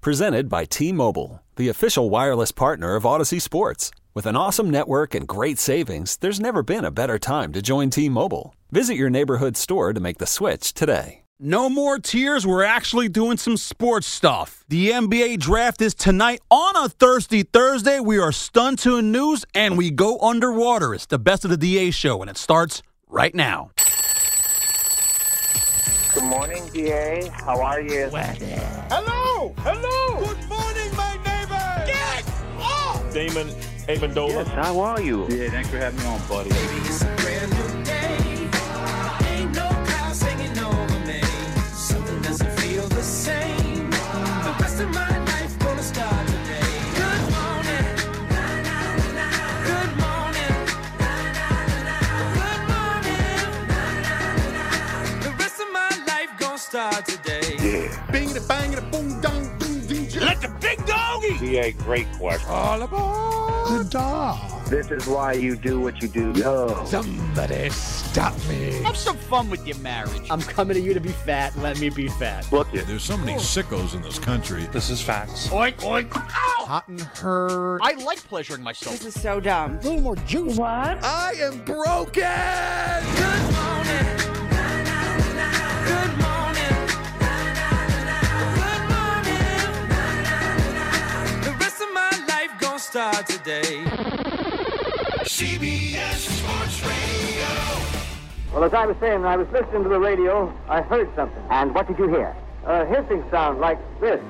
Presented by T Mobile, the official wireless partner of Audacy Sports. With an awesome network and great savings, there's never been a better time to join T Mobile. Visit your neighborhood store to make the switch today. No more tears. We're actually doing some sports stuff. The NBA draft is tonight on a thirsty Thursday. We are stunned to news and we go underwater. It's the best of the DA show and it starts right now. Good morning, DA. How are you? Hello! Hello! Good morning, my neighbor! Get off! Damon Amendola. Yes, how are you? Yeah, thanks for having me on, buddy. Life today. Yeah. Bing the bang the boom dong boom ding. Let the big doggy. DA, great question. All aboard. The dog. This is why you do what you do. Yo. Somebody stop me. Have some fun with your marriage. I'm coming to you to be fat. Let me be fat. Look it. There's so many sickos in this country. This is facts. Oink, oink. Ow! Hot and hurt. I like pleasuring myself. This is so dumb. A little more juice. What? I am broken. Good morning. Good morning. Life today. CBS Sports Radio. Well, as I was saying, I was listening to the radio. I heard something. And what did you hear? A hissing sound like this.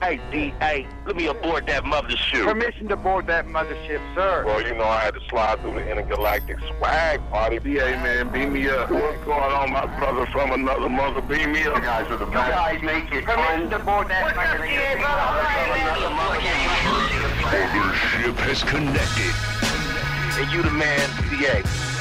Hey, DA. Hey, Let me aboard that mothership. Permission to board that mothership, sir. Well, you know I had to slide through the intergalactic swag party. DA, man, beam me up. What's going on, my brother from another mother? Beam me up. You guys are the best. You guys make it Permission to board that Mothership has connected. And you the man, DA.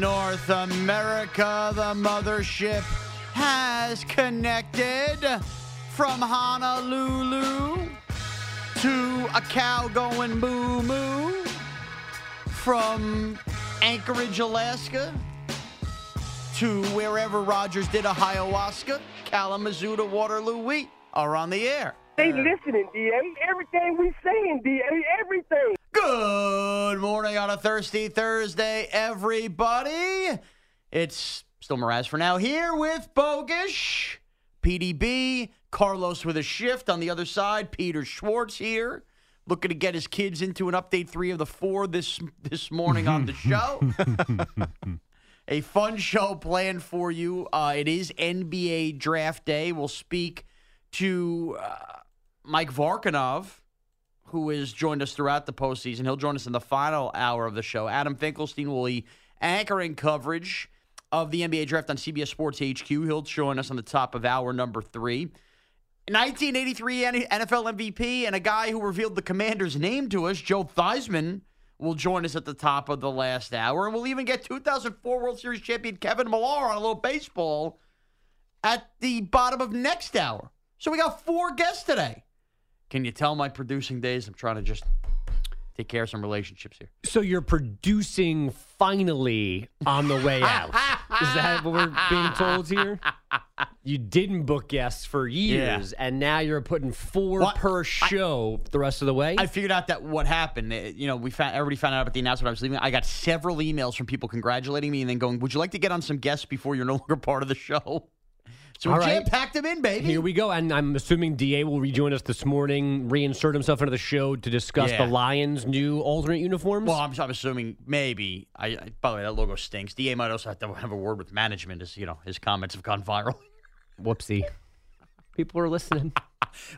North America. The mothership has connected from Honolulu to a cow going moo moo, from Anchorage, Alaska to wherever Rodgers did a ayahuasca, Kalamazoo to Waterloo. We are on the air. They listening, DA. Everything we saying, DA. Everything. Good morning on a thirsty Thursday, everybody. It's still Mraz for now here with Bogusch, PDB, Carlos with a shift on the other side, Peter Schwartz here, looking to get his kids into an update three of the four this this morning on the show. a fun show planned for you. Uh, it is NBA Draft Day. We'll speak to uh, Mike Vorkunov who has joined us throughout the postseason. He'll join us in the final hour of the show. Adam Finkelstein will be anchoring coverage of the NBA draft on CBS Sports HQ. He'll join us on the top of hour number three. 1983 NFL MVP and a guy who revealed the commander's name to us, Joe Theismann, will join us at the top of the last hour. And we'll even get 2004 World Series champion Kevin Millar on a little baseball at the bottom of next hour. So we got four guests today. Can you tell my producing days? I'm trying to just take care of some relationships here. So you're producing finally on the way out. Is that what we're being told here? You didn't book guests for years, and now you're putting four per show the rest of the way. I figured out that what happened. eh, You know, we found everybody found out about the announcement. I was leaving. I got several emails from people congratulating me and then going, "Would you like to get on some guests before you're no longer part of the show?" So we All right. jam packed him in, baby. Here we go. And I'm assuming DA will rejoin us this morning, reinsert himself into the show to discuss Yeah. the Lions' new alternate uniforms. Well, I'm, I'm assuming maybe. I, I by the way, that logo stinks. Da might also have to have a word with management, as you know, his comments have gone viral. Whoopsie. People are listening.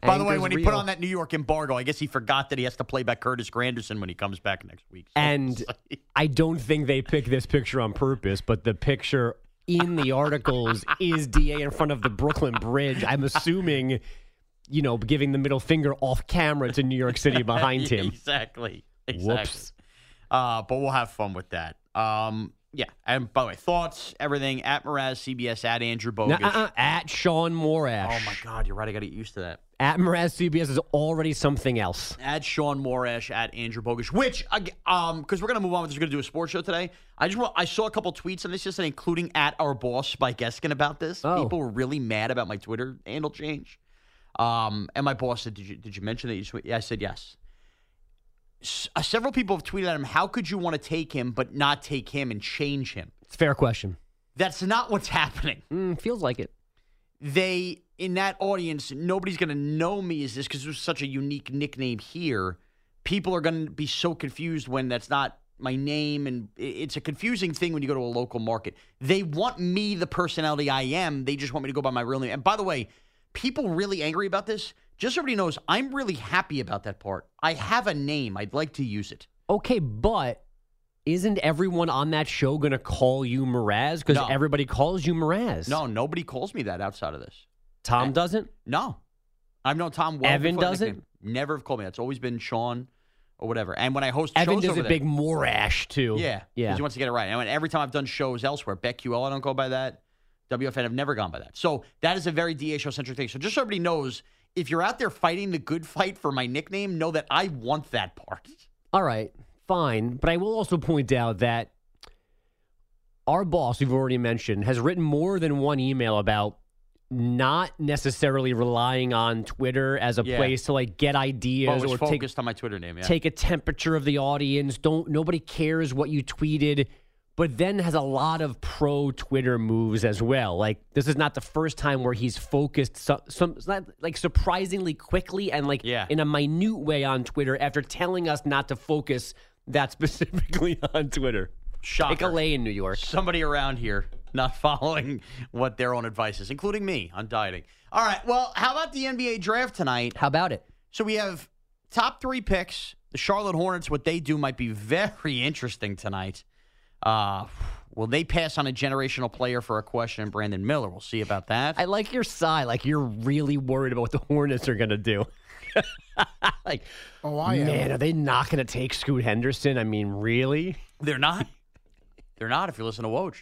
By the way, Anger's when he put real. on that New York embargo, I guess he forgot that he has to play back Curtis Granderson when he comes back next week. So And it's like- I don't think they picked this picture on purpose, but the picture in the articles is DA in front of the Brooklyn Bridge. I'm assuming, you know, giving the middle finger off camera to New York City behind him. exactly. Exactly. Whoops. Uh, but we'll have fun with that. Um, yeah. And by the way, thoughts, everything at Mraz CBS at Andrew Bogusch. Now, uh-uh, at Sean Morash. Oh my God, you're right. I got to get used to that. At Mraz CBS is already something else. At Sean Morash at Andrew Bogusch, which um because we're gonna move on with this, we're gonna do a sports show today. I just want, I saw a couple tweets on this yesterday, including at our boss Spike Eskin about this. Oh. People were really mad about my Twitter handle change. Um, and my boss said, "Did you did you mention that you?" Sw-? I said yes. S- uh, several people have tweeted at him, "How could you want to take him but not take him and change him?" It's a fair question. That's not what's happening. Mm, feels like it. They in that audience, nobody's going to know me as this because it was such a unique nickname here. People are going to be so confused when that's not my name, and it's a confusing thing when you go to a local market. They want me, the personality I am. They just want me to go by my real name. And by the way, people really angry about this. Just so everybody knows, I'm really happy about that part. I have a name. I'd like to use it. Okay, but isn't everyone on that show going to call you Mraz? Because No. everybody calls you Mraz. No, nobody calls me that outside of this. Tom doesn't? No. I've known Tom well Evan doesn't? Never have called me. It's always been Sean or whatever. And when I host Evan shows does a there- big Morash, too. Yeah. Yeah. He wants to get it right. And every time I've done shows elsewhere, BetQL, I don't go by that. WFAN, I've never gone by that. So that is a very DA show centric thing. So just so everybody knows, if you're out there fighting the good fight for my nickname, know that I want that part. All right, fine. But I will also point out that our boss, we've already mentioned, has written more than one email about not necessarily relying on Twitter as a Yeah. place to like get ideas or take focused on my Twitter name. Yeah. take a temperature of the audience. Don't nobody cares what you tweeted, but then has a lot of pro Twitter moves as well. Like this is not the first time where he's focused some, some not like surprisingly quickly and like Yeah. in a minute way on Twitter after telling us not to focus that specifically on Twitter. Shocker. Take a lay in New York. Somebody around here not following what their own advice is, including me on dieting. All right. Well, how about the NBA draft tonight? How about it? So we have top three picks. The Charlotte Hornets, what they do might be very interesting tonight. Uh, will they pass on a generational player for a question Brandon Miller? We'll see about that. I like your sigh, like you're really worried about what the Hornets are gonna do. Like, Oh, I am. man, are they not gonna take Scoot Henderson? I mean, really? They're not. They're not. If you listen to Woj,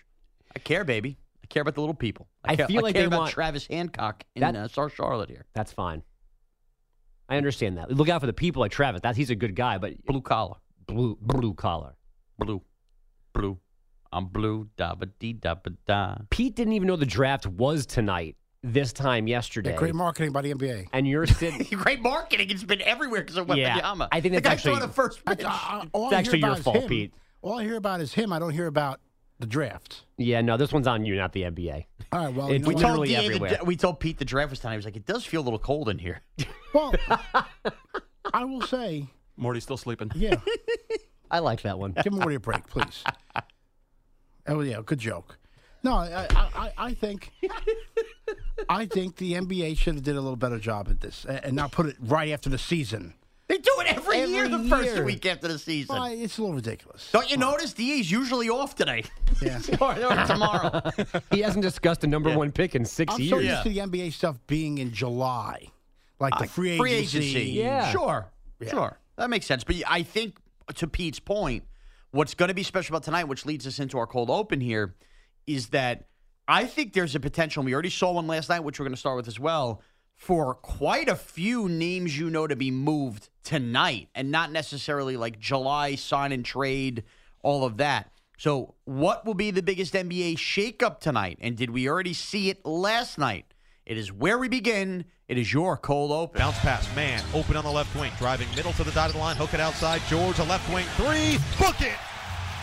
I care, baby. I care about the little people. I, I care, feel like care they about want- Travis Hancock in That- uh, South Charlotte here. That's fine. I understand that. Look out for the people like Travis. That he's a good guy, but Blue collar, blue blue collar. blue, blue. I'm blue. Da ba dee da ba da. Pete didn't even know the draft was tonight. This time yesterday, Yeah, great marketing by the NBA. and you're sitting. Great marketing. It's been everywhere because of Yeah, Wembanyama. I think the that's guy actually- the first I, pitch. I, I, all It's I actually hear your about fault, him. Pete. All I hear about is him. I don't hear about the draft. yeah, no, this one's on you, not the NBA. All right. Well, It's we what? told literally everywhere. the, we told Pete the draft was tonight. He was like, "It does feel a little cold in here." well, I will say, Morty's still sleeping. yeah, I like that one. give Morty a break, please. Oh yeah, good joke. No, I, I, I- I think, I think the NBA should have did a little better job at this and and not put it right after the season. They do it every, Every year, the first week after the season. Well, it's a little ridiculous. Don't you notice DA's usually off tonight? Yeah. or, or tomorrow. he hasn't discussed a number one pick in 6 I'm years. so used to the NBA stuff being in July, like the uh, free Free agency. agency. Yeah. Sure. Sure. That makes sense. But I think, to Pete's point, what's going to be special about tonight, which leads us into our cold open here, is that I think there's a potential. We already saw one last night, which we're going to start with as well, for quite a few names you know to be moved tonight and not necessarily like July sign and trade, all of that. So, what will be the biggest NBA shakeup tonight? And did we already see it last night? It is where we begin. It is your cold open. Bounce pass, man, open on the left wing, driving middle to the dotted line, hook it outside. George, a left wing three, book it.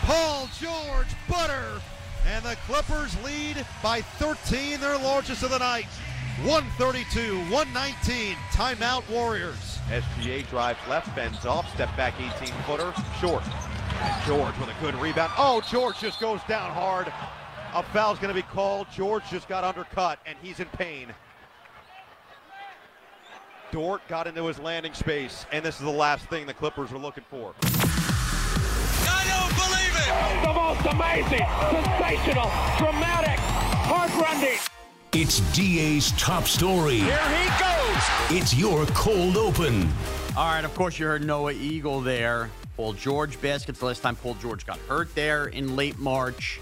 Paul George, butter And the Clippers lead by 13, their largest of the night. 132, 119. Timeout Warriors. SGA drives left, bends off, step back 18 footer, short. And George with a good rebound. Oh, George just goes down hard. A foul's going to be called. George just got undercut, and he's in pain. Dort got into his landing space, and this is the last thing the Clippers were looking for. I don't believe it! The most amazing, sensational, dramatic, heartrending. It's DA's top story. Here he goes! It's your cold open. All right, of course, you heard Noah Eagle there. Paul George baskets. The last time Paul George got hurt there in late March.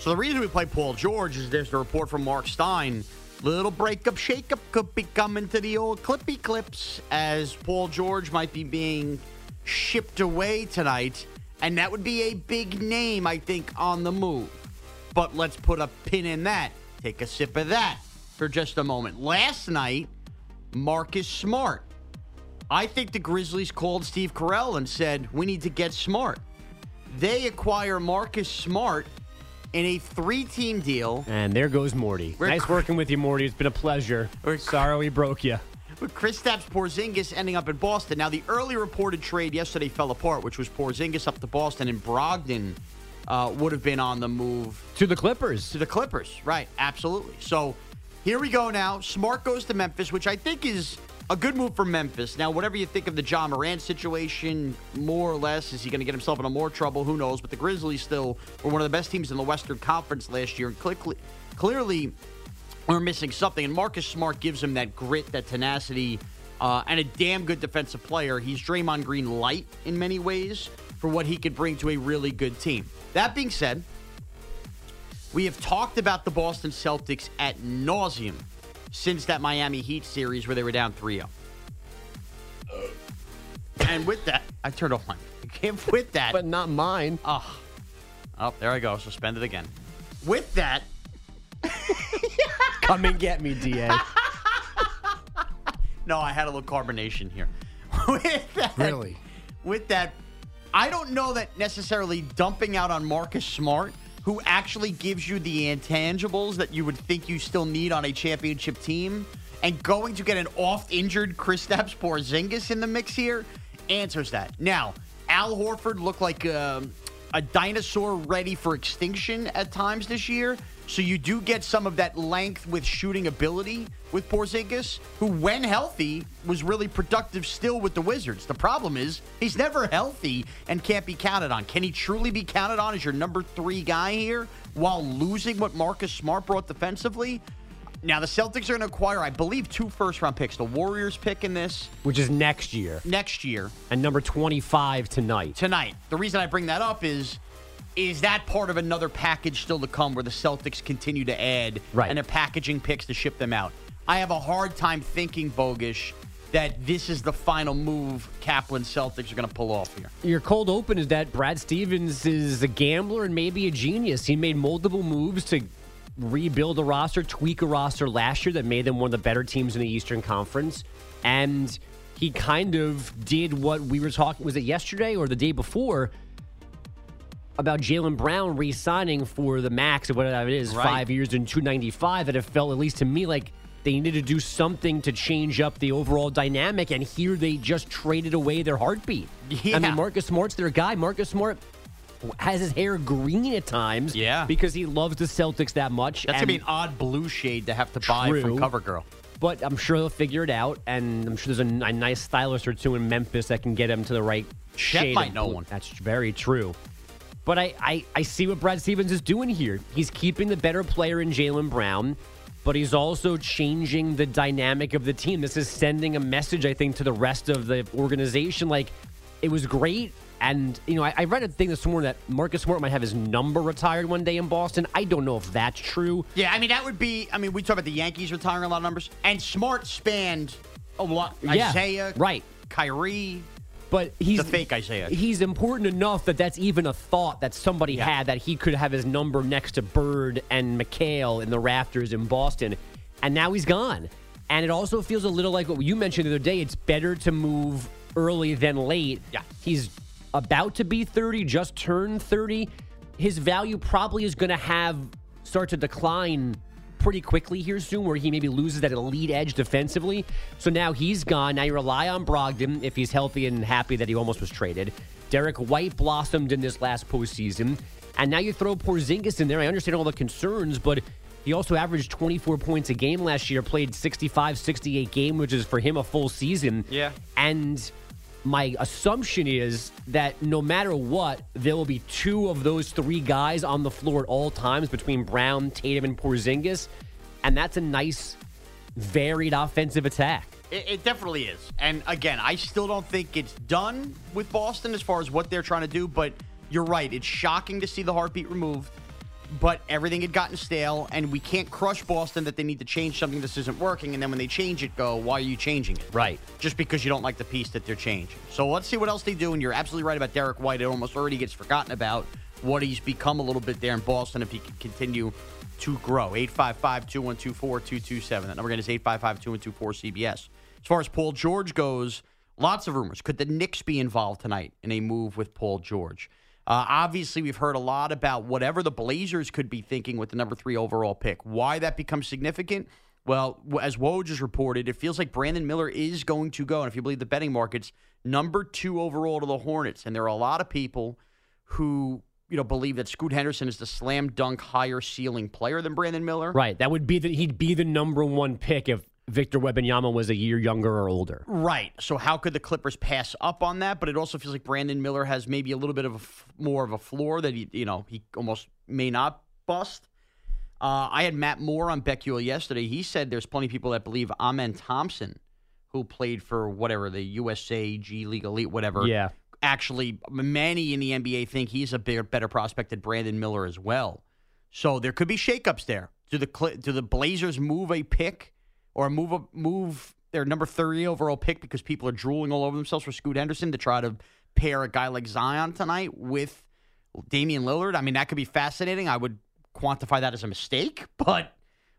So the reason we play Paul George is there's a report from Marc Stein. Little breakup, shakeup could be coming to the old Clippy Clips as Paul George might be being shipped away tonight. And that would be a big name, I think, on the move. But let's put a pin in that. Take a sip of that for just a moment. Last night, Marcus Smart. I think the Grizzlies called Steve Carell and said, we need to get smart. They acquire Marcus Smart in a three team deal And there goes Morty. We're nice cr- working with you, Morty. It's been a pleasure. We're Sorry we broke you. With Kristaps Porzingis ending up in Boston. Now, the early reported trade yesterday fell apart, which was Porzingis up to Boston and Brogdon uh, would have been on the move To the Clippers. to the Clippers. Right, absolutely. So here we go now. Smart goes to Memphis, which I think is a good move for Memphis. Now, whatever you think of the Ja Morant situation, more or less, is he going to get himself into more trouble? Who knows? But the Grizzlies still were one of the best teams in the Western Conference last year, and clearly, clearly we're missing something. And Marcus Smart gives him that grit, that tenacity, uh, and a damn good defensive player. He's Draymond Green light in many ways for what he could bring to a really good team. That being said, we have talked about the Boston Celtics at nauseum since that Miami Heat series where they were down 3 0. And with that, I turned off my. With that, But not mine. oh, oh, there I go, suspended again. With that, Come and get me, DA. no, I had a little carbonation here. with that, Really? with that, I don't know that necessarily dumping out on Marcus Smart, who actually gives you the intangibles that you would think you still need on a championship team, and going to get an oft-injured Chris Kristaps Porzingis in the mix here, answers that. Now, Al Horford looked like um, a dinosaur ready for extinction at times this year. So you do get some of that length with shooting ability with Porzingis, who, when healthy, was really productive still with the Wizards. The problem is he's never healthy and can't be counted on. Can he truly be counted on as your number three guy here while losing what Marcus Smart brought defensively? Now the Celtics are going to acquire, I believe, two first-round picks. The Warriors pick in this Which is next year. next year And number 25 tonight. tonight. The reason I bring that up is is that part of another package still to come where the Celtics continue to add Right. and they're packaging picks to ship them out. I have a hard time thinking, Bogusch, that this is the final move Kaplan Celtics are going to pull off here. Your cold open is that Brad Stevens is a gambler and maybe a genius. He made multiple moves to rebuild a roster, tweak a roster last year that made them one of the better teams in the Eastern Conference. And he kind of did what we were talking, was it yesterday or the day before? About Jaylen Brown re signing for the max of whatever it is, Right. five years and 295. That it felt, at least to me, like they needed to do something to change up the overall dynamic. And here they just traded away their heartbeat. I mean, Marcus Smart's their guy. Marcus Smart has his hair green at times. Yeah. Because he loves the Celtics that much. That's gonna be an odd blue shade to have to buy from CoverGirl. but I'm sure they'll figure it out, and I'm sure there's a, a nice stylist or two in Memphis that can get him to the right Shep shade. might know blue. one. That's very true. But I, I, I see what Brad Stevens is doing here. He's keeping the better player in Jaylen Brown, but he's also changing the dynamic of the team. This is sending a message, I think, to the rest of the organization. Like, it was great. And, you know, I, I read a thing this morning that Marcus Smart might have his number retired one day in Boston. I don't know if that's true. Yeah, I mean, that would be, I mean, we talk about the Yankees retiring a lot of numbers, and Smart spanned a lot. Yeah, Isaiah, right. Kyrie, But he's fake Isaiah. He's important enough that that's even a thought that somebody Yeah. had that he could have his number next to Bird and McHale in the rafters in Boston, and now he's gone. And it also feels a little like what you mentioned the other day. It's better to move early than late. Yeah. he's about to be thirty, just turned thirty. his value probably is going to have start to decline pretty quickly here soon, where he maybe loses that elite edge defensively. So now he's gone. Now you rely on Brogdon if he's healthy and happy that he almost was traded. Derrick White blossomed in this last postseason. And now you throw Porzingis in there. I understand all the concerns, but he also averaged 24 points a game last year, played 65, 68 game, which is for him a full season. Yeah. And my assumption is that no matter what, there will be two of those three guys on the floor at all times between Brown, Tatum, and Porzingis. And that's a nice, varied offensive attack. It, it definitely is. And again, I still don't think it's done with Boston as far as what they're trying to do, but you're right. It's shocking to see the heartbeat removed, but everything had gotten stale, and we can't crush Boston that they need to change something this isn't working, and then when they change it, go, why are you changing it? Right. Just because you don't like the piece that they're changing. So let's see what else they do, and you're absolutely right about Derrick White. It almost already gets forgotten about what he's become a little bit there in Boston if he can continue to grow. 855 212 4227. That number again is 855 212 CBS. As far as Paul George goes, lots of rumors. Could the Knicks be involved tonight in a move with Paul George? Uh, obviously, we've heard a lot about whatever the Blazers could be thinking with the number three overall pick. Why that becomes significant? Well, as Woj has reported, it feels like Brandon Miller is going to go, and if you believe the betting markets, number two overall to the Hornets. And there are a lot of people who you know believe that Scoot Henderson is the slam dunk higher ceiling player than Brandon Miller. Right. That would be that he'd be the number one pick if Victor Wembanyama was a year younger or older. Right. So how could the Clippers pass up on that? But it also feels like Brandon Miller has maybe a little bit of a f- more of a floor that he, you know, he almost may not bust. Uh, I had Matt Moore on BetQL yesterday. He said there's plenty of people that believe Amen Thompson, who played for whatever the USA G League Elite, whatever. Yeah. Actually, many in the NBA think he's a bigger, better prospect than Brandon Miller as well. So there could be shakeups there. Do the do the Blazers move a pick or move a, move their number thirty overall pick because people are drooling all over themselves for Scoot Henderson to try to pair a guy like Zion tonight with Damian Lillard? I mean, that could be fascinating. I would quantify that as a mistake, but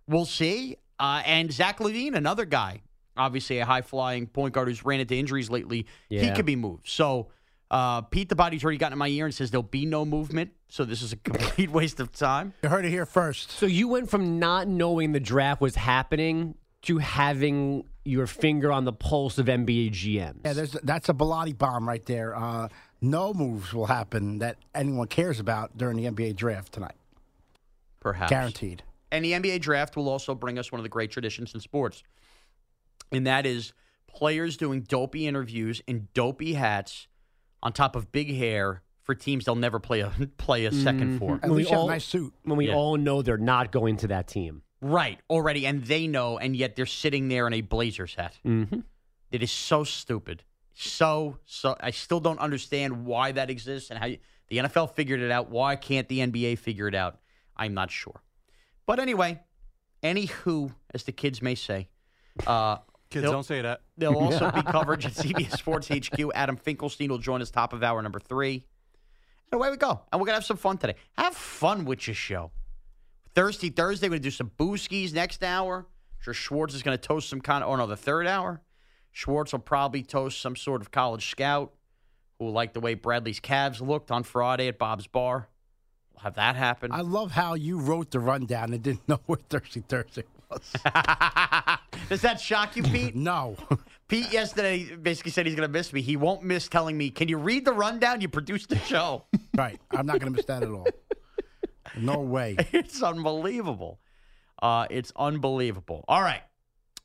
we'll see. Uh, and Zach LaVine, another guy, obviously a high flying point guard who's ran into injuries lately, he could be moved. So. Uh, Pete the Body's already gotten in my ear and says there'll be no movement, so this is a complete waste of time. You heard it here first. So you went from not knowing the draft was happening to having your finger on the pulse of NBA GMs. Yeah, there's that's a Bilotti bomb right there. Uh, no moves will happen that anyone cares about during the NBA draft tonight. Perhaps. Guaranteed. And the NBA draft will also bring us one of the great traditions in sports. And that is players doing dopey interviews in dopey hats on top of big hair for teams they'll never play a play a second for. At least you have a nice suit. When we Yeah. all know they're not going to that team. Right, already, and they know, and yet they're sitting there in a Blazers hat. Mm-hmm. It is so stupid. So, so I still don't understand why that exists and how you, the NFL figured it out. Why can't the NBA figure it out? I'm not sure. But anyway, anywho, as the kids may say, uh, Kids, don't say that. There'll also be coverage at CBS Sports HQ. Adam Finkelstein will join us top of hour number three. And away we go. And we're going to have some fun today. Have fun with your show. Thirsty Thursday, we're going to do some booskies next hour. Sure, Schwartz is going to toast some kind of, oh no, the third hour. Schwartz will probably toast some sort of college scout who liked the way Bradley's Cavs looked on Friday at Bob's Bar. We'll have that happen. I love how you wrote the rundown and didn't know where Thirsty Thursday was. Does that shock you, Pete? no. Pete yesterday basically said he's going to miss me. He won't miss telling me, "Can you read the rundown? You produced the show." right. I'm not going to miss that at all. No way. it's unbelievable. Uh, it's unbelievable. All right.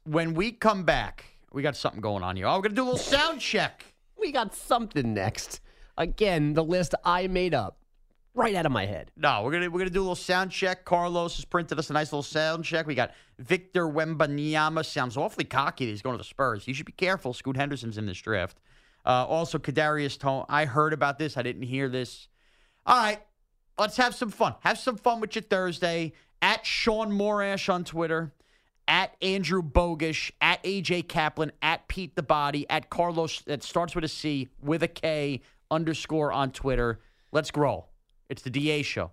When we come back, we got something going on here. Oh, we're going to do a little sound check. We got something next. Again, the list I made up right out of my head. No, we're gonna we're gonna do a little sound check. Carlos has printed us a nice little sound check. We got Victor Wembanyama. Sounds awfully cocky. that He's going to the Spurs. You should be careful. Scoot Henderson's in this draft. Uh, also, Kadarius Toney. I heard about this. I didn't hear this. All right, let's have some fun. Have some fun with your Thursday. At Sean Morash on Twitter. At Andrew Bogusch. At AJ Kaplan. At Pete the Body. At Carlos. That starts with a C with a K underscore on Twitter. Let's grow. It's the DA show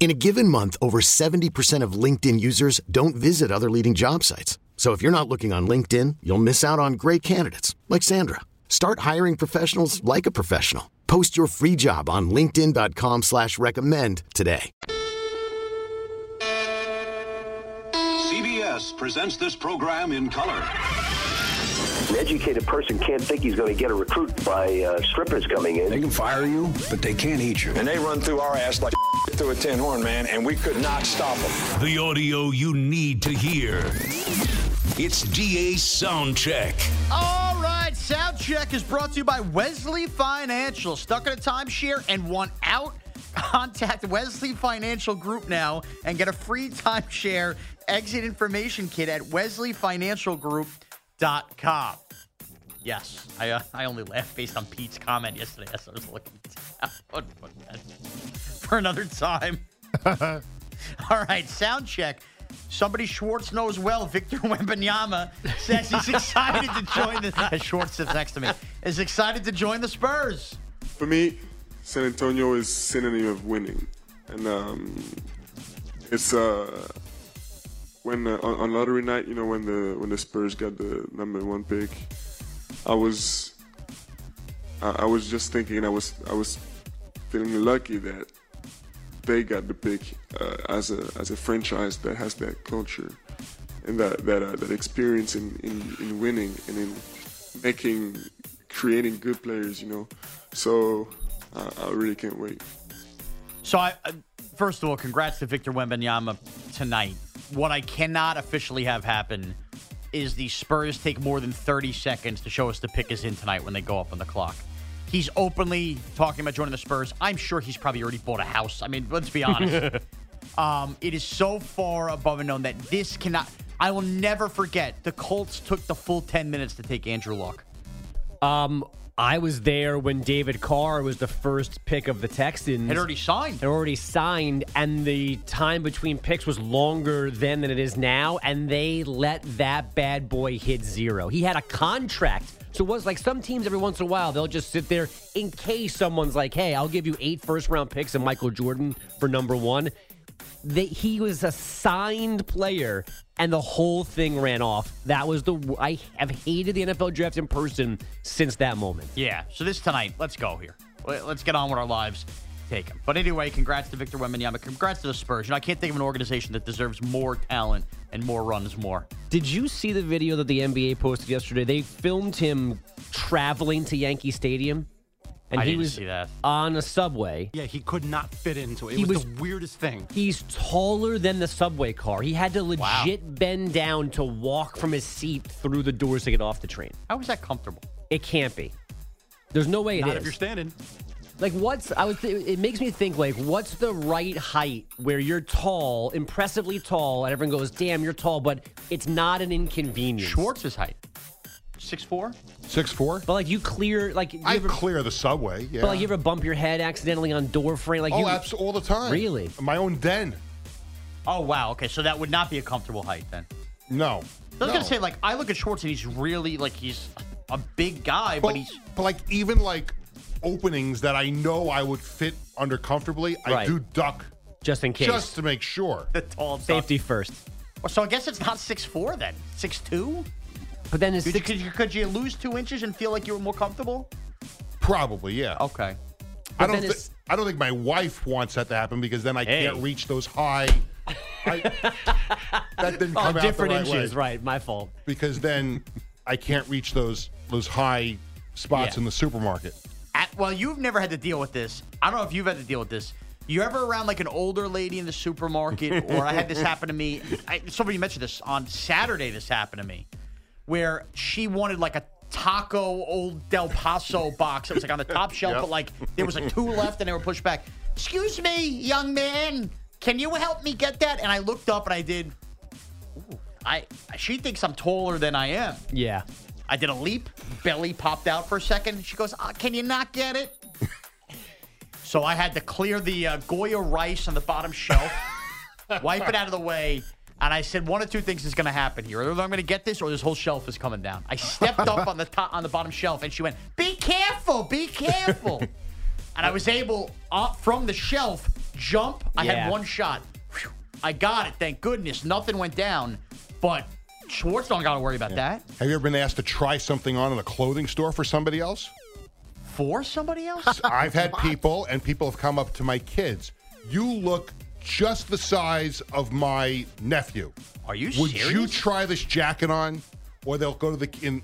In a given month, over 70% of LinkedIn users don't visit other leading job sites. So if you're not looking on LinkedIn, you'll miss out on great candidates like Sandra. Start hiring professionals like a professional. Post your free job on LinkedIn.com slash recommend today. CBS presents this program in color. An educated person can't think he's going to get a recruit by uh, strippers coming in. They can fire you, but they can't eat you. And they run through our ass like through a tin horn, man, and we could not stop them. The audio you need to hear. It's DA Soundcheck. All right, Soundcheck is brought to you by Wesley Financial. Stuck in a timeshare and want out? Contact Wesley Financial Group now and get a free timeshare exit information kit at wesleyfinancialgroup.com. Yes, I uh, I only laughed based on Pete's comment yesterday as I was looking down for another time. All right, sound check. Somebody Schwartz knows well, Victor Wembanyama, says he's excited to join the. Schwartz sits next to me, is excited to join the Spurs. For me, San Antonio is synonym of winning, and um, it's uh, when uh, on, on lottery night, you know, when the when the Spurs got the number one pick, I was I, I was just thinking I was I was feeling lucky that they got the pick uh, as a as a franchise that has that culture and that that uh, that experience in, in, in winning and in making creating good players. You know, so uh, I really can't wait. So, I, uh, first of all, congrats to Victor Wembanyama tonight. What I cannot officially have happen is the Spurs take more than 30 seconds to show us the pick is in tonight when they go up on the clock. He's openly talking about joining the Spurs. I'm sure he's probably already bought a house. I mean, let's be honest. um, it is so far above and known that this cannot. I will never forget. The Colts took the full 10 minutes to take Andrew Luck. Um, I was there when David Carr was the first pick of the Texans. Had already signed. Had already signed, and the time between picks was longer then than it is now, and they let that bad boy hit zero. He had a contract. So it was like some teams every once in a while, they'll just sit there in case someone's like, hey, I'll give you eight first round picks and Michael Jordan for number one. That he was a signed player and the whole thing ran off. That was the I have hated the NFL draft in person since that moment. Yeah. So this tonight, let's go here. Let's get on with our lives. Take him. But anyway, congrats to Victor Wembanyama. Congrats to the Spurs. You know, I can't think of an organization that deserves more talent and more runs more. Did you see the video that the NBA posted yesterday? They filmed him traveling to Yankee Stadium. and I he didn't was see that. on a subway. Yeah, he could not fit into it. It He was, was- the weirdest thing. He's taller than the subway car. He had to legit Wow. bend down to walk from his seat through the doors to get off the train. How was that comfortable? It can't be. There's no way it is. Not if you're standing. Like what's I would th- it makes me think like what's the right height where you're tall, impressively tall, and everyone goes, "Damn, you're tall," but it's not an inconvenience. Schwartz's height. Six four. Six four. But like you clear like you I ever, clear the subway. Yeah. but like you ever bump your head accidentally on door frame like oh, you abs- all the time. Really? My own den. Oh wow. Okay, so that would not be a comfortable height then. No. I was no. gonna say like I look at Schwartz and he's really like he's a big guy, but, but, he's but like even like openings that I know I would fit under comfortably, I Right. do duck just in case. just to make sure. the tall Safety first. So I guess it's not six four then. Six two. But then it's Could you, could you could you lose two inches and feel like you were more comfortable? Probably, yeah. Okay. I don't. then Thi- it's- I don't think my wife wants that to happen because then I Hey. can't reach those high. I, that didn't oh, come out different the right inches, way. right? My fault. Because then I can't reach those those high spots Yeah. in the supermarket. At, well, you've never had to deal with this. I don't know if you've had to deal with this. You ever around like an older lady in the supermarket, or I had this happen to me. I, somebody mentioned this on Saturday. This happened to me, where she wanted like a taco Old El Paso box. It was like on the top shelf, Yep. but like there was like two left, and they were pushed back. Excuse me, young man, can you help me get that? And I looked up and I did. Ooh, I she thinks I'm taller than I am. Yeah. I did a leap, belly popped out for a second. She goes, uh, "Can you not get it?" so I had to clear the uh, Goya rice on the bottom shelf, wipe it out of the way, and I said, "One of two things is going to happen here: either I'm going to get this, or this whole shelf is coming down." I stepped up on the top, on the bottom shelf, and she went, "Be careful, be careful!" and I was able, uh, from the shelf, jump. I Yeah. had one shot. Phew. I got it. Thank goodness. Nothing went down, but. Schwartz don't got to worry about that. Have you ever been asked to try something on in a clothing store for somebody else? For somebody else? I've had people, and people have come up to my kids. You look just the size of my nephew. Are you Would serious? you try this jacket on? Or they'll go to the in,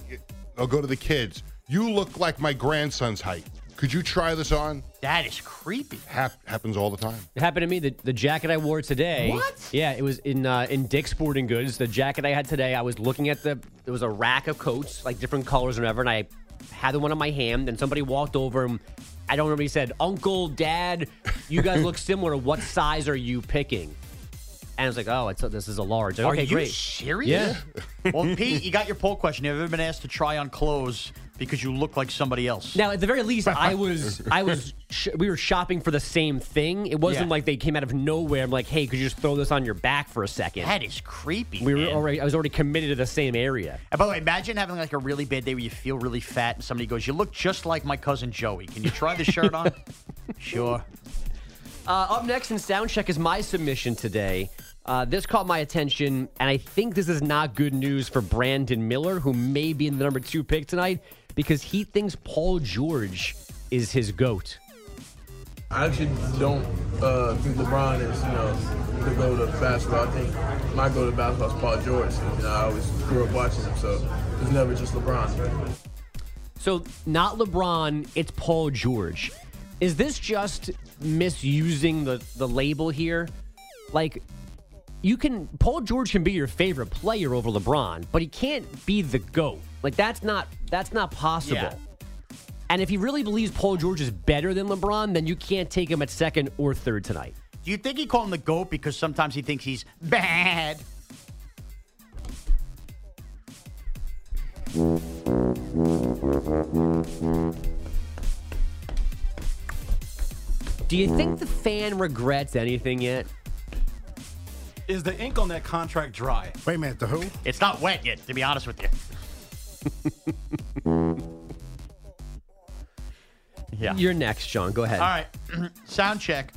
they'll go to the kids. You look like my grandson's height. Could you try this on? That is creepy. Hap- happens all the time. It happened to me. The, the jacket I wore today. What? Yeah, it was in uh, in Dick's Sporting Goods. The jacket I had today. I was looking at the. There was a rack of coats, like different colors and whatever, and I had the one in my hand. And somebody walked over and I don't remember. He said, "Uncle, Dad, you guys look similar. What size are you picking?" And I was like, "Oh, it's this is a large." Like, Are okay, you great. serious? Yeah. well, Pete, you got your poll question. Have you ever been asked to try on clothes because you look like somebody else? Now, at the very least, I was, I was, sh- we were shopping for the same thing. It wasn't Yeah. like they came out of nowhere. I'm like, hey, could you just throw this on your back for a second? That is creepy. we were man. already, I was already committed to the same area. And by the way, imagine having like a really bad day where you feel really fat and somebody goes, "You look just like my cousin Joey. Can you try the shirt on?" sure. Uh, up next in sound check is my submission today. Uh, this caught my attention, and I think this is not good news for Brandon Miller, who may be in the number two pick tonight, because he thinks Paul George is his goat. I actually don't uh, think LeBron is, you know, the go to basketball. I think my go to basketball is Paul George. You know, I always grew up watching him, so it's never just LeBron. So, not LeBron, it's Paul George. Is this just misusing the, the label here? Like, you can, Paul George can be your favorite player over LeBron, but he can't be the GOAT. Like, that's not, that's not possible. Yeah. And if he really believes Paul George is better than LeBron, then you can't take him at second or third tonight. Do you think he called him the goat because sometimes he thinks he's bad? Do you think the fan regrets anything yet? Is the ink on that contract dry? Wait a minute, the who? It's not wet yet, to be honest with you. yeah. You're next, John. Go ahead. All right, sound check.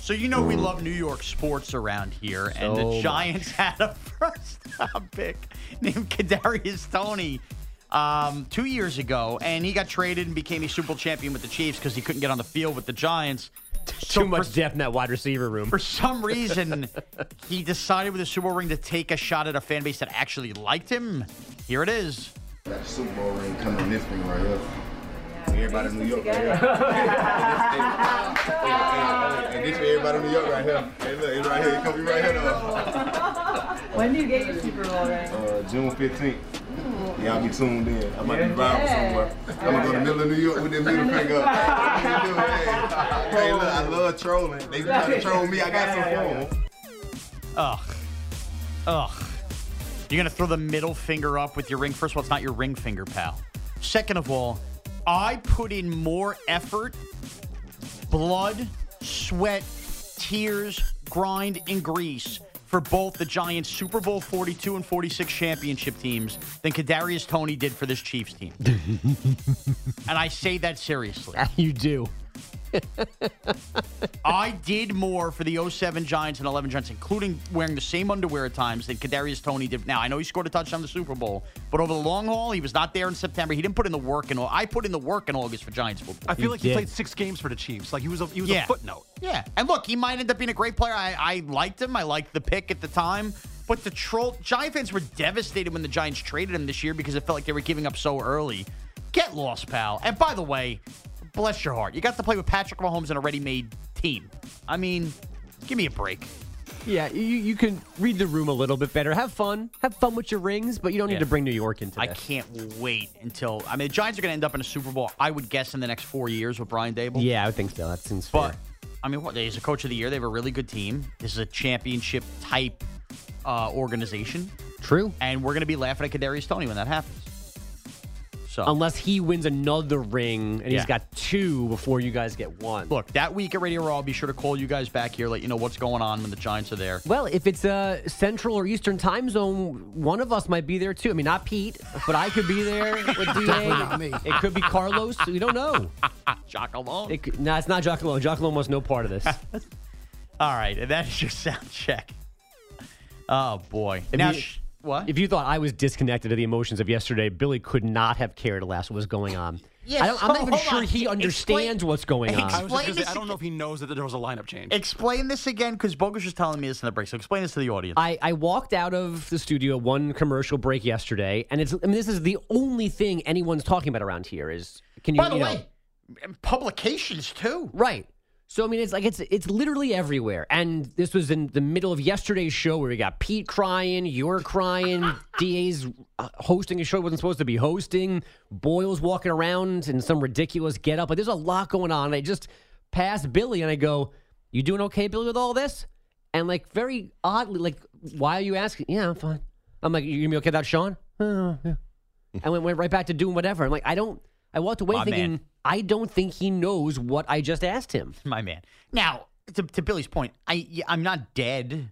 So you know we love New York sports around here, and So the much. Giants had a first round pick named Kadarius Toney um, two years ago, and he got traded and became a Super Bowl champion with the Chiefs because he couldn't get on the field with the Giants. Too much for, depth in that wide receiver room. for some reason, he decided with the Super Bowl ring to take a shot at a fan base that actually liked him. Here it is. That Super Bowl ring coming in this ring right here. Everybody in New York right here. And this for everybody in New York right here. Hey, look, it's right here. It come right here. though. When do you get your Super Bowl ring? Uh, June 15th. Y'all be tuned in. I might be riding somewhere. I'm gonna go to the middle of New York with that middle finger up. Hey, look, I love trolling. They be trying to troll me. I got some for 'em. Ugh. Ugh. You're going to throw the middle finger up with your ring. First of all, it's not your ring finger, pal. Second of all, I put in more effort, blood, sweat, tears, grind, and grease for both the Giants Super Bowl 42 and 46 championship teams than Kadarius Toney did for this Chiefs team. and I say that seriously. you do. I did more for the 07 Giants and 11 Giants, including wearing the same underwear at times than Kadarius Toney did. Now I know he scored a touchdown in the Super Bowl, but over the long haul, he was not there in September. He didn't put in the work in. I put in the work in August for Giants football. I feel like he played six games for the Chiefs. Like he was a he was Yeah. a footnote. Yeah, and look, he might end up being a great player. I, I liked him. I liked the pick at the time. But the troll Giant fans were devastated when the Giants traded him this year because it felt like they were giving up so early. Get lost, pal. And by the way, bless your heart, you got to play with Patrick Mahomes and a ready-made team. I mean, give me a break. Yeah, you, you can read the room a little bit better. Have fun. Have fun with your rings, but you don't need Yeah. to bring New York into I can't wait until I mean the Giants are going to end up in a Super Bowl. I would guess in the next four years with Brian Daboll. Yeah, I would think so. That seems But fair. I mean, what? He's a coach of the year. They have a really good team. This is a championship type uh, organization. True. And we're going to be laughing at Kadarius Toney when that happens. So Unless he wins another ring and Yeah. he's got two before you guys get one. look, that week at Radio Raw, I'll be sure to call you guys back here, let you know what's going on when the Giants are there. Well, if it's a Central or Eastern time zone, one of us might be there too. I mean, not Pete, but I could be there with DA. Definitely not me. It could be Carlos. We don't know. Jock alone. It could, no, it's not Jock Alone. Jock Alone wants no part of this. All right, and that is your sound check. Oh boy. If now, you- sh- what? If you thought I was disconnected to the emotions of yesterday, Billy could not have cared less what was going on. Yeah, I don't, I'm not even sure on. he understands Explain- what's going on. I, was just Explain say, this I don't know if he knows that there was a lineup change. Explain this again, because Bogusch was telling me this in the break. So explain this to the audience. I, I walked out of the studio one commercial break yesterday, and it's I mean this is the only thing anyone's talking about around here is can you By the you know- way, publications too. Right. So I mean, it's like it's it's literally everywhere. And this was in the middle of yesterday's show where we got Pete crying, you're crying, Da's uh, hosting a show he wasn't supposed to be hosting, Boyle's walking around in some ridiculous get up. But there's a lot going on. And I just passed Billy and I go, "You doing okay, Billy, with all this?" And like very oddly, like, "Why are you asking?" Yeah, I'm fine. I'm like, "You gonna be okay without Sean?" "Oh, yeah." I went went right back to doing whatever. I'm like, I don't. I walked away My thinking. man. I don't think he knows what I just asked him. My man. Now, to, to Billy's point, I I'm not dead,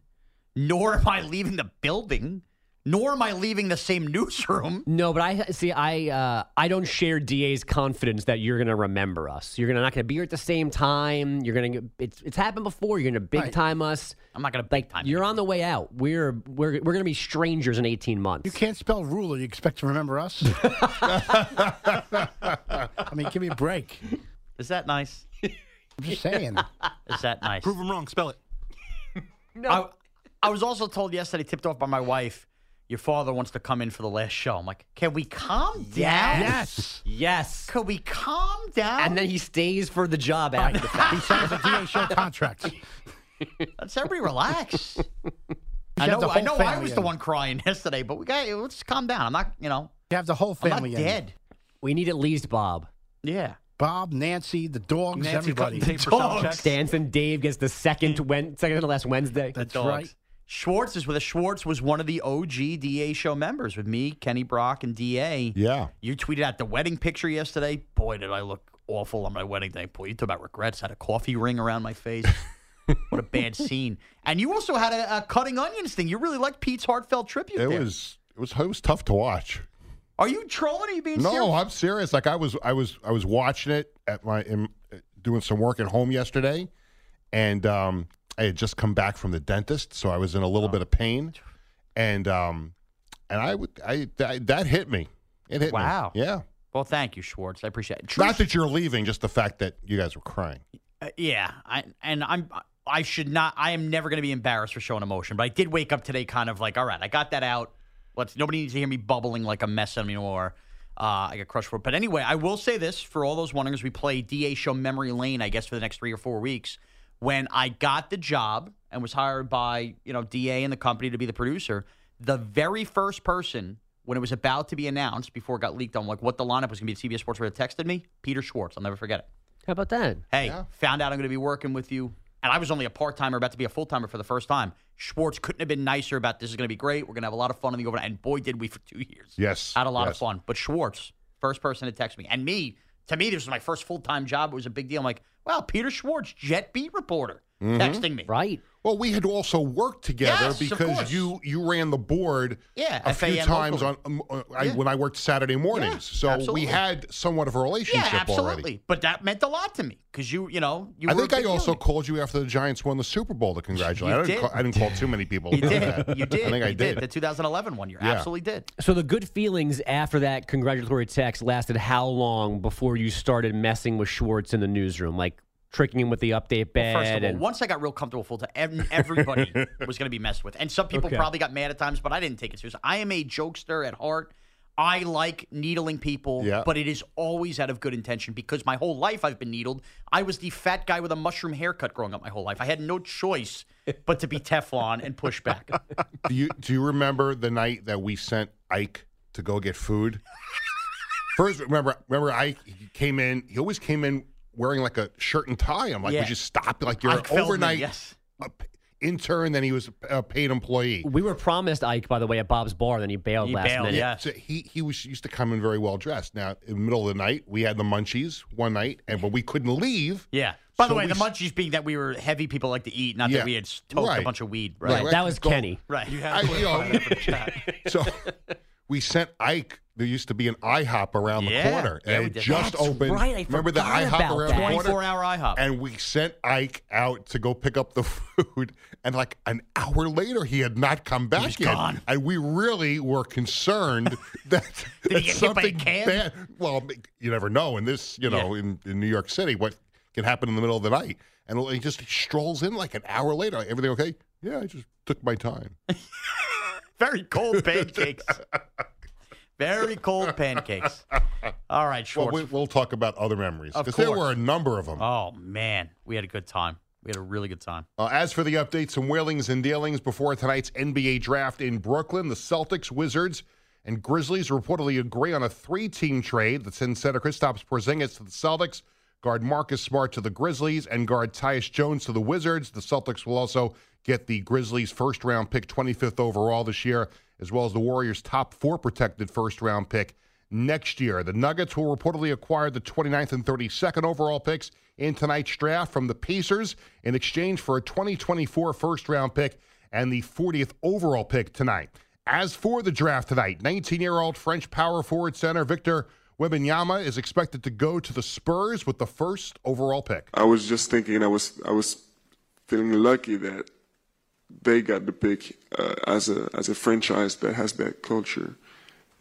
nor am I leaving the building, nor am I leaving the same newsroom. No, but I see. I uh, I don't share Da's confidence that you're going to remember us. You're gonna not going to be here at the same time. You're going to. It's it's happened before. You're going to big Right. time us. I'm not going to Like big time. you're on the way out. We're we're we're going to be strangers in 18 months. You can't spell ruler. You expect to remember us? I mean, give me a break. Is that nice? I'm just saying. Is that nice? Prove him wrong. Spell it. I, I was also told yesterday, tipped off by my wife, your father wants to come in for the last show. I'm like, can we calm down? Yes. Yes. Could we calm down? And then he stays for the job after the fact. He signs a DA show contract. Let's everybody relax. I know, I know, I family was the one crying yesterday, but we got let's calm down. I'm not, you know, You have the whole family I'm not family in. dead. We need at least Bob. Yeah. Bob, Nancy, the dogs, Nancy everybody. cutting tape Dogs. checks. Stanson Dave gets the second Wen- second to last Wednesday. That's Dogs. right. Schwartz is with us. Schwartz was one of the OG DA show members with me, Kenny Brock, and DA. Yeah. You tweeted out the wedding picture yesterday. Boy, did I look awful on my wedding day. Boy, you talk about regrets. Had a coffee ring around my face. what a bad scene. And you also had a, a cutting onions thing. You really liked Pete's heartfelt tribute. It there. was it was it was tough to watch. Are you trolling? Or are you being No, serious? I'm serious. Like I was, I was, I was watching it at my, in, doing some work at home yesterday, and um, I had just come back from the dentist, so I was in a little bit of pain, and um, and I would, I that, that hit me. It hit Wow. me. Yeah. Well, thank you, Schwartz. I appreciate it. Not that you're leaving, just the fact that you guys were crying. Uh, yeah, I and I'm I should not. I am never going to be embarrassed for showing emotion, but I did wake up today, kind of like, all right, I got that out. Let's nobody needs to hear me bubbling like a mess anymore. Uh, I got crushed for it. But anyway, I will say this for all those wondering as we play DA show memory lane, I guess, for the next three or four weeks. When I got the job and was hired by, you know, DA and the company to be the producer, the very first person when it was about to be announced before it got leaked on like what the lineup was going to be at CBS Sports Radio texted me, Peter Schwartz. I'll never forget it. How about that? Hey, found out I'm going to be working with you. And I was only a part timer, about to be a full timer for the first time. Schwartz couldn't have been nicer about this is going to be great. We're going to have a lot of fun in the overnight. And boy, did we for two years. Yes. Had a lot of fun. But Schwartz, first person to text me. And me, to me, this was my first full time job. It was a big deal. I'm like, wow, Peter Schwartz, Jet Beat reporter, Mhm. texting me. Right. Well, we had also worked together Yes, because you you ran the board Yeah, a few times locally. on um, uh, I, Yeah. when I worked Saturday mornings. so absolutely. we had somewhat of a relationship Yeah, absolutely. already. But that meant a lot to me because you, you know, you I think I also to called you after the Giants won the Super Bowl to congratulate. You I, didn't did. Call, I didn't call too many people. You did. that. You did. I think I you did. The 2011 one. You Yeah. absolutely did. So the good feelings after that congratulatory text lasted how long before you started messing with Schwartz in the newsroom, like tricking him with the update bed? Well, first of all, and once I got real comfortable full time, everybody was going to be messed with. And some people Okay. probably got mad at times, but I didn't take it serious. I am a jokester at heart. I like needling people, Yeah. but it is always out of good intention because my whole life I've been needled. I was the fat guy with a mushroom haircut growing up my whole life. I had no choice but to be Teflon and push back. do you do you remember the night that we sent Ike to go get food? First, remember remember Ike he came in. He always came in wearing like a shirt and tie. I'm like, Yeah. would you stop? Like you're Ike an Feldman, overnight yes. uh, intern. Then he was a paid employee. we were promised Ike, by the way, at Bob's Bar. Then he bailed He last bailed, minute. yeah. So he he was used to come in very well dressed. Now in the middle of the night, we had the munchies one night, and but we couldn't leave. Yeah. By the way, the munchies being that we were heavy people like to eat, not Yeah. that we had smoked a bunch of weed. Right, Right. right. That was Go- Kenny. Right. You I- had to you know, that for the chat. So we sent Ike. There used to be an IHOP around Yeah. the corner, Yeah, and we it did. just That's opened. right, I Remember the forgot IHOP about around that. the corner? 24 hour IHOP. And we sent Ike out to go pick up the food, and like an hour later, he had not come back was yet. gone. And we really were concerned that, that he get hit by a something can? bad. Well, you never know in this, you know, in, in New York City, what can happen in the middle of the night. And he just strolls in like an hour later. Everything okay? Yeah, I just took my time. Very cold pancakes. Very cold pancakes. All right, Well, Schwartz. we, we'll talk about other memories because there were a number of them. oh man, we had a good time. We had a really good time. Uh, as for the updates, some wheelings and dealings before tonight's NBA draft in Brooklyn, the Celtics, Wizards, and Grizzlies reportedly agree on a three-team trade that sends center Kristaps Porzingis to the Celtics, guard Marcus Smart to the Grizzlies, and guard Tyus Jones to the Wizards. The Celtics will also get the Grizzlies' first-round pick, 25th overall this year, as well as the Warriors' top four protected first-round pick next year. The Nuggets will reportedly acquire the 29th and 32nd overall picks in tonight's draft from the Pacers in exchange for a 2024 first round pick and the 40th overall pick tonight. As for the draft tonight, 19 year old French power forward center Victor Wembanyama is expected to go to the Spurs with the first overall pick. I was just thinking I was I was feeling lucky that they got the pick uh, as a as a franchise that has that culture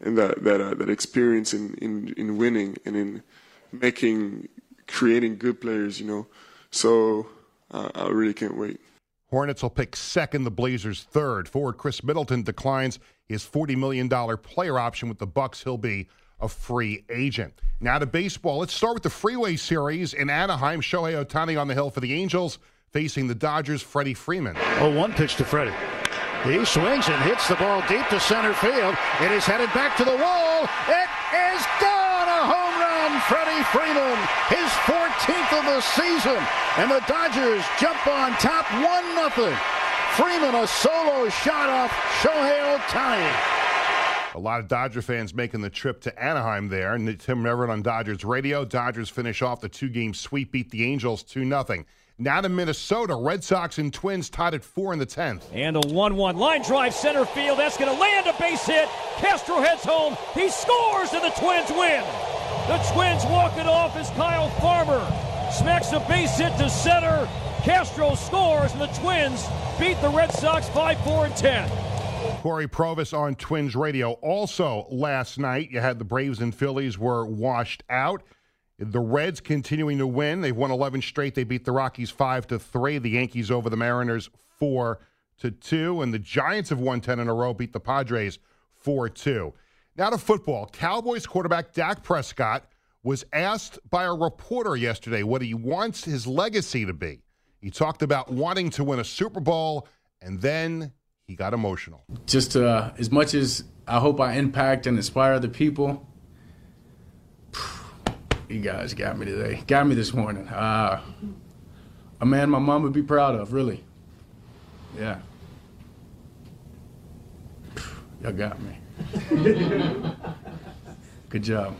and that that uh, that experience in, in in winning and in making creating good players. You know, so uh, I really can't wait. Hornets will pick second, the Blazers third. Forward Khris Middleton declines his $40 million player option with the Bucks. He'll be a free agent. Now to baseball. Let's start with the Freeway Series in Anaheim. Shohei Ohtani on the hill for the Angels, facing the Dodgers' Freddie Freeman. Oh, one pitch to Freddie. He swings and hits the ball deep to center field. It is headed back to the wall. It is gone. A home run, Freddie Freeman. His 14th of the season. And the Dodgers jump on top 1 nothing. Freeman a solo shot off Shohei Ohtani. A lot of Dodger fans making the trip to Anaheim there. And Tim Neverett on Dodgers radio. Dodgers finish off the two-game sweep, beat the Angels 2-0. Now to Minnesota. Red Sox and Twins tied at four in the 10th. And a 1 1 line drive center field. That's going to land a base hit. Castro heads home. He scores, and the Twins win. The Twins walk it off as Kyle Farmer smacks a base hit to center. Castro scores, and the Twins beat the Red Sox 5 4 and 10. Cory Provus on Twins Radio. Also, last night, you had the Braves and Phillies were washed out. The Reds continuing to win. They've won 11 straight. They beat the Rockies 5 to 3. The Yankees over the Mariners 4 to 2. And the Giants have won 10 in a row, beat the Padres 4 2. Now to football. Cowboys quarterback Dak Prescott was asked by a reporter yesterday what he wants his legacy to be. He talked about wanting to win a Super Bowl, and then he got emotional. just uh, as much as I hope I impact and inspire other people, you guys got me today. Got me this morning. Uh, a man my mom would be proud of, really. Yeah. Y'all got me. Good job.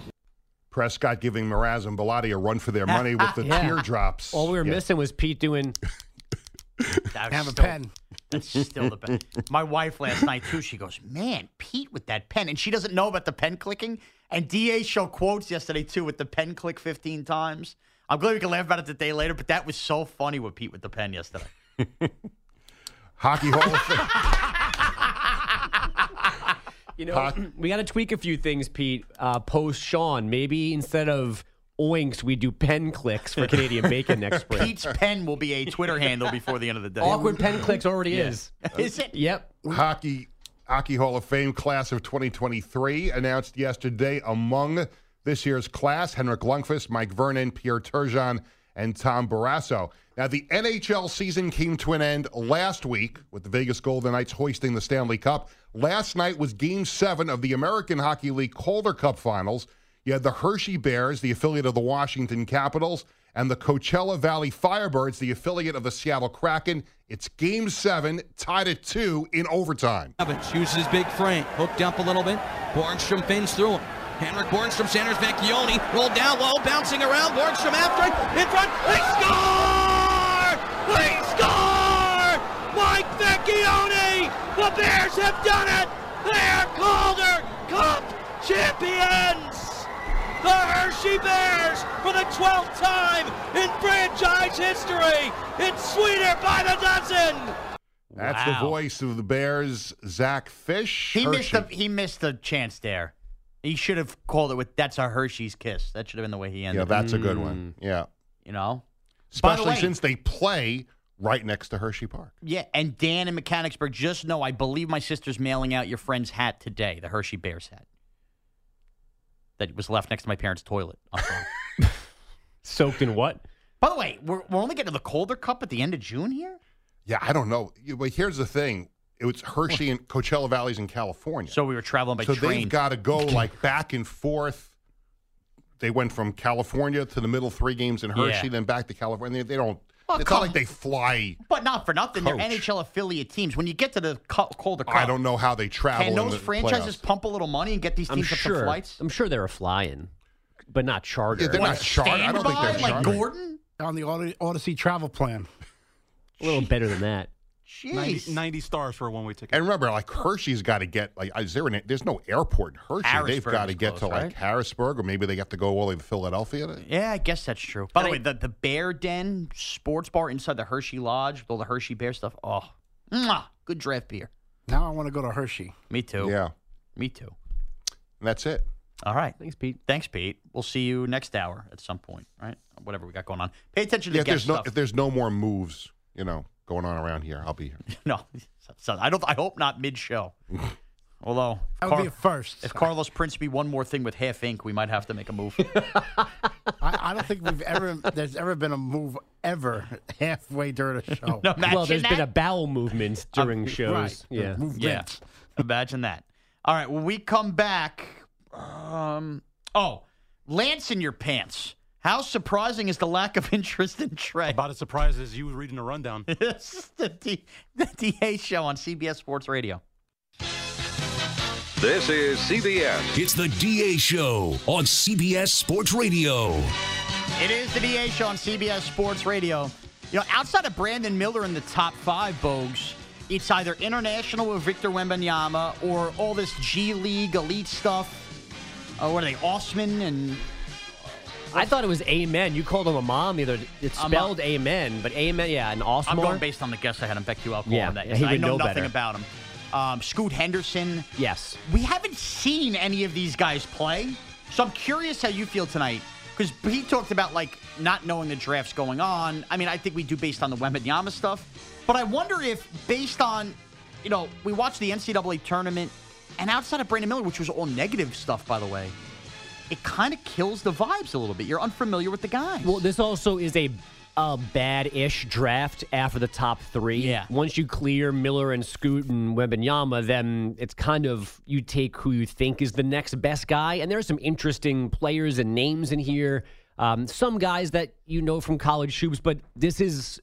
Prescott giving Morash and Bellotti a run for their money with the Yeah. teardrops. All we were Yeah. missing was Pete doing. That's Have a still- pen. That's still the best. My wife last night too. She goes, "Man, Pete with that pen," and she doesn't know about the pen clicking. And Da show quotes yesterday too with the pen click 15 times. I'm glad we can laugh about it the day later, but that was so funny with Pete with the pen yesterday. Hockey Hall of Fame. You know, we got to tweak a few things, Pete. Uh, Post Sean, maybe instead of oinks, we do pen clicks for Canadian bacon next spring. Pete's pen will be a Twitter handle before the end of the day. Awkward pen clicks already Yeah. is. Is it? Yep. Hockey Hockey Hall of Fame class of 2023 announced yesterday among this year's class Henrik Lundqvist, Mike Vernon, Pierre Turgeon, and Tom Barrasso. Now, the NHL season came to an end last week with the Vegas Golden Knights hoisting the Stanley Cup. Last night was game seven of the American Hockey League Calder Cup finals. You had the Hershey Bears, the affiliate of the Washington Capitals, and the Coachella Valley Firebirds, the affiliate of the Seattle Kraken. It's game seven, tied at two in overtime. Evans uses big frame, hooked up a little bit. Borgstrom fins through him. Henrik Borgstrom centers Vecchione, rolled down low, bouncing around. Borgstrom after it, in front. They score! They score! Mike Vecchione! The Bears have done it! They're Calder Cup champions! The Hershey Bears, for the 12th time in franchise history, it's sweeter by the dozen! That's the voice of the Bears, Zach Fisch. He missed Hershey. the he missed the chance there. He should have called it with "That's a Hershey's kiss." That should have been the way he ended. Yeah, it. that's a good one. Mm. Yeah. You know, By the Especially way- since they play right next to Hershey Park. Yeah, and Dan in Mechanicsburg, just know I believe my sister's mailing out your friend's hat today, the Hershey Bears hat. That was left next to my parents' toilet. Soaked in what? By the way, we're, we're only getting to the Calder Cup at the end of June here. Yeah, I don't know. But here's the thing. It was Hershey and Coachella Valley's in California. So we were traveling by so train. So they've got to go like back and forth. They went from California to the middle three games in Hershey, Yeah. then back to California. They, they don't. Well, it's come- not like they fly. But not for nothing, they're NHL affiliate teams. When you get to the Cu- Calder Cup, I don't know how they travel. Can in those the franchises playoffs. pump a little money and get these I'm teams up some sure. flights? I'm sure they were flying, but not charter. Yeah, they're not charter. I don't think they're like charter. Gordon? On the Odyssey, Odyssey travel plan. a little better than that. 90, 90 stars for a one way ticket. And remember, like Hershey's got to get like is there an, there's no airport in Hershey. They've got to get close, to like right? Harrisburg, or maybe they have to go all the way to Philadelphia. to- Yeah, I guess that's true. By the way, the, the Bear Den sports bar inside the Hershey Lodge with all the Hershey Bear stuff. Oh, mwah, good draft beer. Now I want to go to Hershey. Me too. Yeah, Me too. and that's it. All right. Thanks, Pete. Thanks, Pete. We'll see you next hour at some point, right? Whatever we got going on. Pay attention to Yeah, the if there's guest no if there's no more moves, you know, going on around here, I'll be here. no, so- I don't. I hope not mid-show. Although, if That would be a first. If Carlos Prince be one more thing with half ink, we might have to make a move. I, I don't think we've ever there's ever been a move ever halfway during a show. No, imagine well, there's been a that. bowel movement during shows. right. Yeah. Yeah. Imagine that. All right. When we come back, um, oh, Lance in your pants. How surprising is the lack of interest in Trey? About as surprised as you reading the rundown. It's the, D, the DA show on CBS Sports Radio. This is CBS. It's the DA Show on CBS Sports Radio. It is the DA show on CBS Sports Radio. You know, outside of Brandon Miller in the top five, Bogues, it's either international with Victor Wembanyama or all this G League elite stuff. Uh, what are they, Osman and I thought it was Amen. You called him a mom. Either it's I'm spelled Amen, but Amen, yeah, and I'm going based on the guess I had on BetQL calling Yeah, that. yeah, he I know, know nothing better. about him. Um, Scoot Henderson. Yes. We haven't seen any of these guys play, so I'm curious how you feel tonight. Because he talked about like not knowing the draft's going on. I mean, I think we do based on the Wembanyama stuff, but I wonder if based on, you know, we watched the NCAA tournament And outside of Brandon Miller, which was all negative stuff, by the way, it kind of kills the vibes a little bit. You're unfamiliar with the guys. Well, this also is a a bad-ish draft after the top three. Yeah. Once you clear Miller and Scoot and Wembanyama, then it's kind of you take who you think is the next best guy. And there are some interesting players and names in here. Um, some guys that you know from college hoops, but this is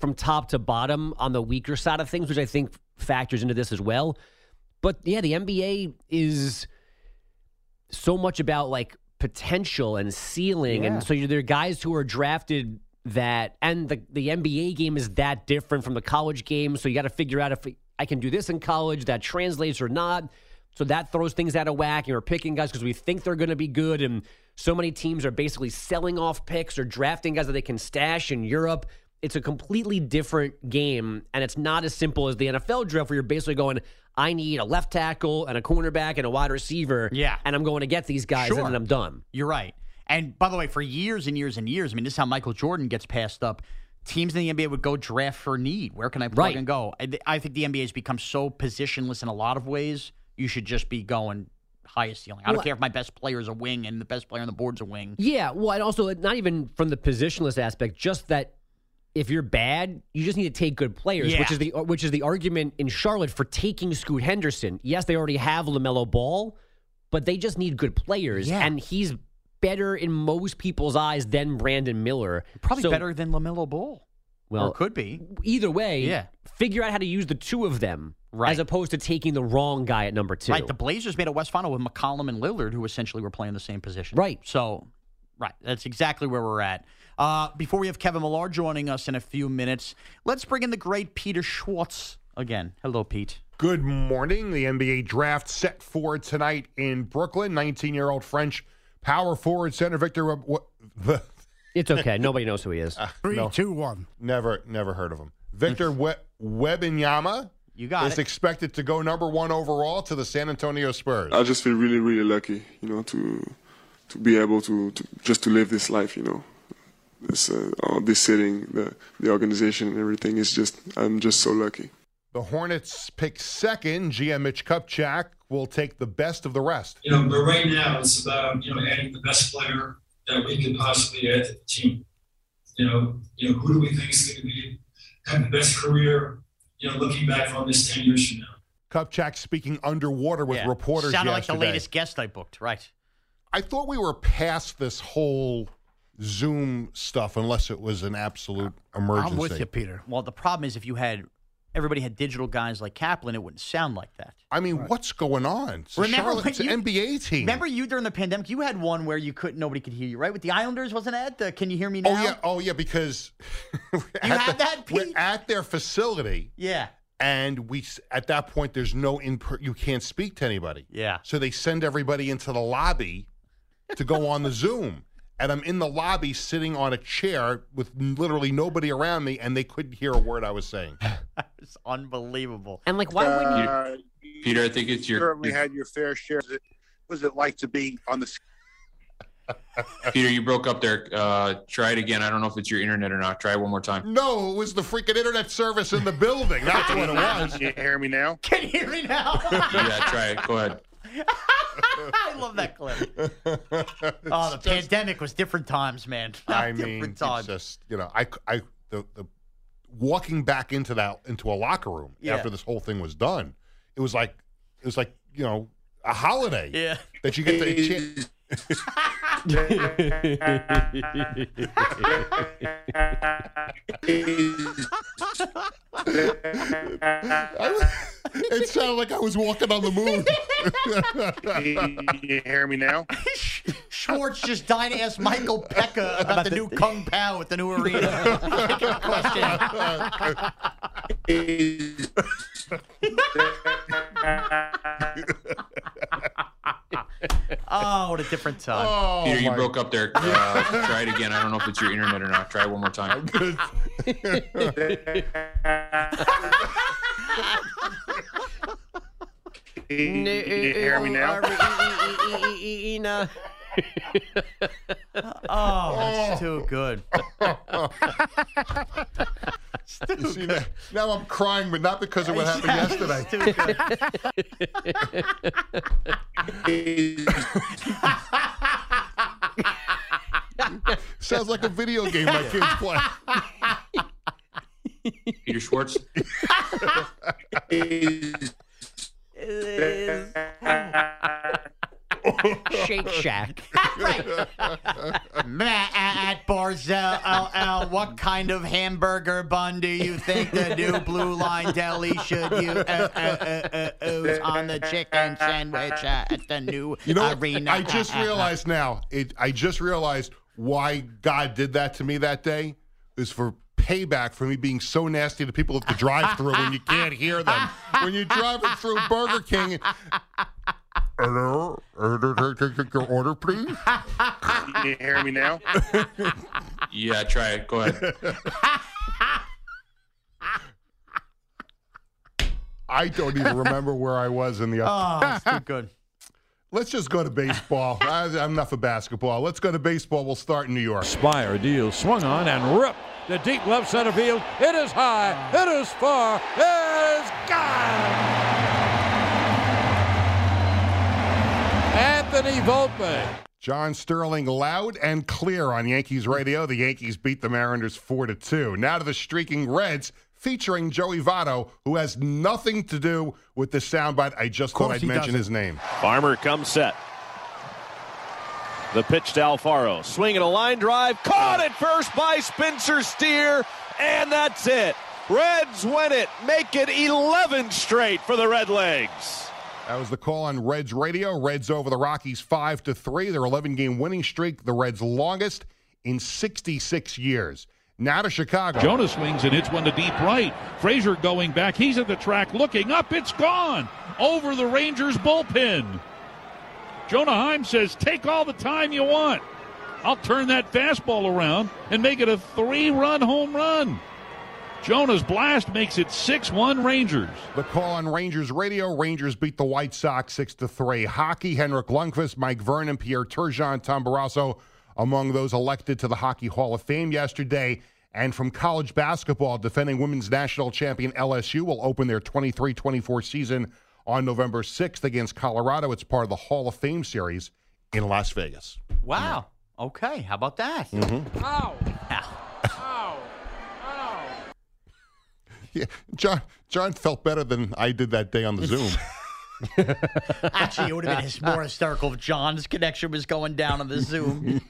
from top to bottom on the weaker side of things, which I think factors into this as well. But yeah, the NBA is so much about like potential and ceiling, Yeah. and so there are guys who are drafted that, and the the NBA game is that different from the college game. So you got to figure out if I can do this in college that translates or not. So that throws things out of whack, and we're picking guys because we think they're going to be good, and so many teams are basically selling off picks or drafting guys that they can stash in Europe. It's a completely different game, and it's not as simple as the NFL draft where you're basically going, I need a left tackle and a cornerback and a wide receiver. Yeah. And I'm going to get these guys, Sure. and then I'm done. You're right. And by the way, for years and years and years, I mean, this is how Michael Jordan gets passed up. Teams in the NBA would go draft for need. Where can I plug Right. and go? I, think the NBA has become so positionless in a lot of ways. You should just be going highest ceiling. I don't Well, care if my best player is a wing and the best player on the board's a wing. Yeah, well, and also not even from the positionless aspect, just that if you're bad, you just need to take good players, Yeah. which is the which is the argument in Charlotte for taking Scoot Henderson. Yes, they already have LaMelo Ball, but they just need good players, Yeah. and he's better in most people's eyes than Brandon Miller. Probably So- better than LaMelo Ball. Well, or could be. Either way, Yeah. figure out how to use the two of them, Right. as opposed to taking the wrong guy at number two. Right. The Blazers made a West Final with McCollum and Lillard, who essentially were playing the same position. Right. So, right. That's exactly where we're at. Uh, before we have Kevin Millar joining us in a few minutes, let's bring in the great Peter Schwartz again. Hello, Pete. Good morning. The NBA draft set for tonight in Brooklyn. 19 year old French power forward center Victor. Web- what, the, it's okay. Nobody knows who he is. Three, No. two, one. never, never heard of him. Victor we- Webinyama You got is it. expected to go number one overall to the San Antonio Spurs. I just feel really, really lucky, you know, to to be able to, to just to live this life, you know. This uh, all this setting, the the organization and everything is just I'm just so lucky. The Hornets pick second. GM Mitch Kupchak will take the best of the rest. You know, but right now it's about you know adding the best player that we could possibly add to the team. You know, you know who do we think is going to be have the best career? You know, looking back on this ten years from now. Kupchak speaking underwater with Yeah. reporters Sounded like the latest guest I booked. Right. I thought we were past this whole Zoom stuff unless it was an absolute emergency. I'm with you, Peter. Well, the problem is if you had everybody had digital guys like Kaplan, it wouldn't sound like that. I mean, what's going on? It's Remember Charlotte- it's an you- NBA team. Remember you during the pandemic? You had one where you couldn't, nobody could hear you, right? With the Islanders, wasn't it? The, can you hear me oh, now? Oh yeah, oh yeah, because you had that, we're at their facility, Yeah. and we at that point there's no in you can't speak to anybody. Yeah. So they send everybody into the lobby to go on the Zoom, and I'm in the lobby sitting on a chair with literally nobody around me, and they couldn't hear a word I was saying. It's unbelievable. And like, why wouldn't you? Uh, Peter, I think it's your- certainly had your fair share. What was it like to be on the? Peter, you broke up there. Uh, try it again. I don't know if it's your internet or not. Try it one more time. No, it was the freaking internet service in the building. That's what it was. Can you hear me now? Can you hear me now? yeah, try it. Go ahead. I love that clip. Oh, the pandemic was different times, man. I different mean, it's times. just you know, I, I, the, the walking back into that into a locker room Yeah. after this whole thing was done, it was like it was like you know a holiday. Yeah. that you get the chance. It sounded like I was walking on the moon. Can you hear me now? Schwartz just died to ask Michael Pekka about, the, new Kung Pao at the new arena. Taking a oh, what a different time. Peter, you broke up there. Uh, try it again. I don't know if it's your internet or not. Try it one more time. Can you hear me now? Oh, that's too good. You see, now, now I'm crying, but not because of what happened yesterday. Sounds like a video game my kids play. Peter Schwartz. Shake Shack. Matt at Barzal, LL, what kind of hamburger bun do you think the new Blue Line Deli should use uh, uh, uh, uh, on the chicken sandwich at the new You know arena? I just realized now. It, I just realized why God did that to me that day is for payback for me being so nasty to people at the drive-through when you can't hear them. When you're driving through Burger King. Hello, your order, please. Can you hear me now? Yeah, try it. Go ahead. I don't even remember where I was in the. Oh, that's too good. Let's just go to baseball. I, I'm enough of basketball. Let's go to baseball. We'll start in New York. Spire deal swung on and ripped the deep left center field. It is high. It is far. It is gone. Anthony Volpe. John Sterling loud and clear on Yankees radio. The Yankees beat the Mariners 4 to 2. Now to the streaking Reds featuring Joey Votto, who has nothing to do with the soundbite. I just thought I'd mention doesn't. his name. Farmer comes set. The pitch to Alfaro. Swing Swinging a line drive. Caught at first by Spencer Steer. And that's it. Reds win it. Make it 11 straight for the Red Legs. That was the call on Reds radio. Reds over the Rockies 5 to 3. Their 11 game winning streak, the Reds' longest in 66 years. Now to Chicago. Jonas swings and hits one to deep right. Frazier going back. He's at the track looking up. It's gone over the Rangers bullpen. Jonah Heim says, Take all the time you want. I'll turn that fastball around and make it a three run home run. Jonah's blast makes it 6 1 Rangers. The call on Rangers radio. Rangers beat the White Sox 6 3. Hockey, Henrik Lundqvist, Mike Vernon, Pierre Turgeon, Tom Barrasso among those elected to the Hockey Hall of Fame yesterday. And from college basketball, defending women's national champion LSU will open their 23 24 season on November 6th against Colorado. It's part of the Hall of Fame series in Las Vegas. Wow. Okay. How about that? Mm-hmm. Ow. Yeah, John, John felt better than I did that day on the Zoom. Actually, it would have been more hysterical if John's connection was going down on the Zoom.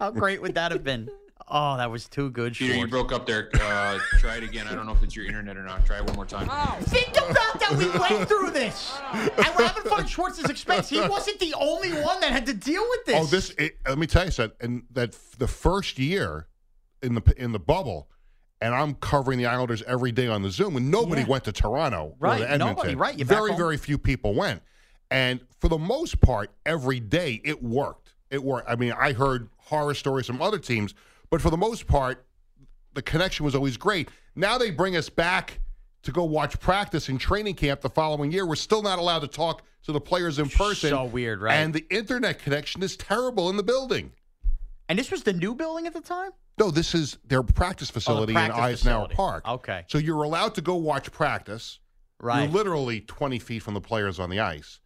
How great would that have been? Oh, that was too good. Peter, you broke up there. Uh, try it again. I don't know if it's your internet or not. Try it one more time. Think about that. We went through this. And we're having fun at Schwartz's expense. He wasn't the only one that had to deal with this. Oh, this. It, let me tell you something. And that the first year in the in the bubble, and I'm covering the Islanders every day on the Zoom, and nobody Yeah. went to Toronto Right, or to Edmonton. nobody, right, you're Very very few people went, and for the most part, every day it worked. It worked. I mean, I heard horror stories from other teams, but for the most part, the connection was always great. Now they bring us back to go watch practice in training camp the following year. We're still not allowed to talk to the players in person. So weird, right? And the internet connection is terrible in the building. And this was the new building at the time? No, this is their practice oh, facility practice in Eisenhower facility. Park. Okay. So you're allowed to go watch practice. Right. You're literally 20 feet from the players on the ice.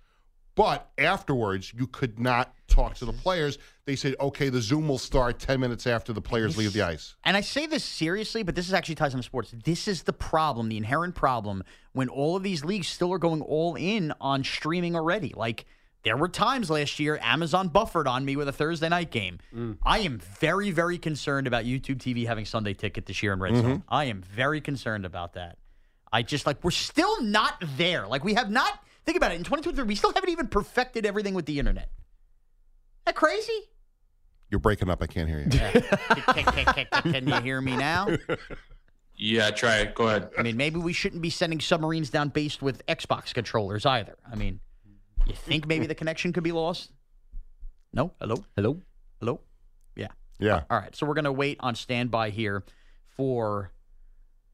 But afterwards, you could not talk to the players. They said, okay, the Zoom will start 10 minutes after the players leave the ice. And I say this seriously, but this is actually ties into sports. This is the problem, the inherent problem, when all of these leagues still are going all in on streaming already. Like, there were times last year Amazon buffered on me with a Thursday night game. I am very, very concerned about YouTube TV having Sunday ticket this year in Red Zone. Mhm. I am very concerned about that. I just like we're still not there. Like we have not. Think about it. In 2023, we still haven't even perfected everything with the internet. that crazy? You're breaking up. I can't hear you. Can you hear me now? Yeah, try it. Go ahead. I mean, maybe we shouldn't be sending submarines down based with Xbox controllers either. I mean, you think maybe the connection could be lost? No? Hello? Hello? Hello? Yeah. Yeah. All right. So we're going to wait on standby here for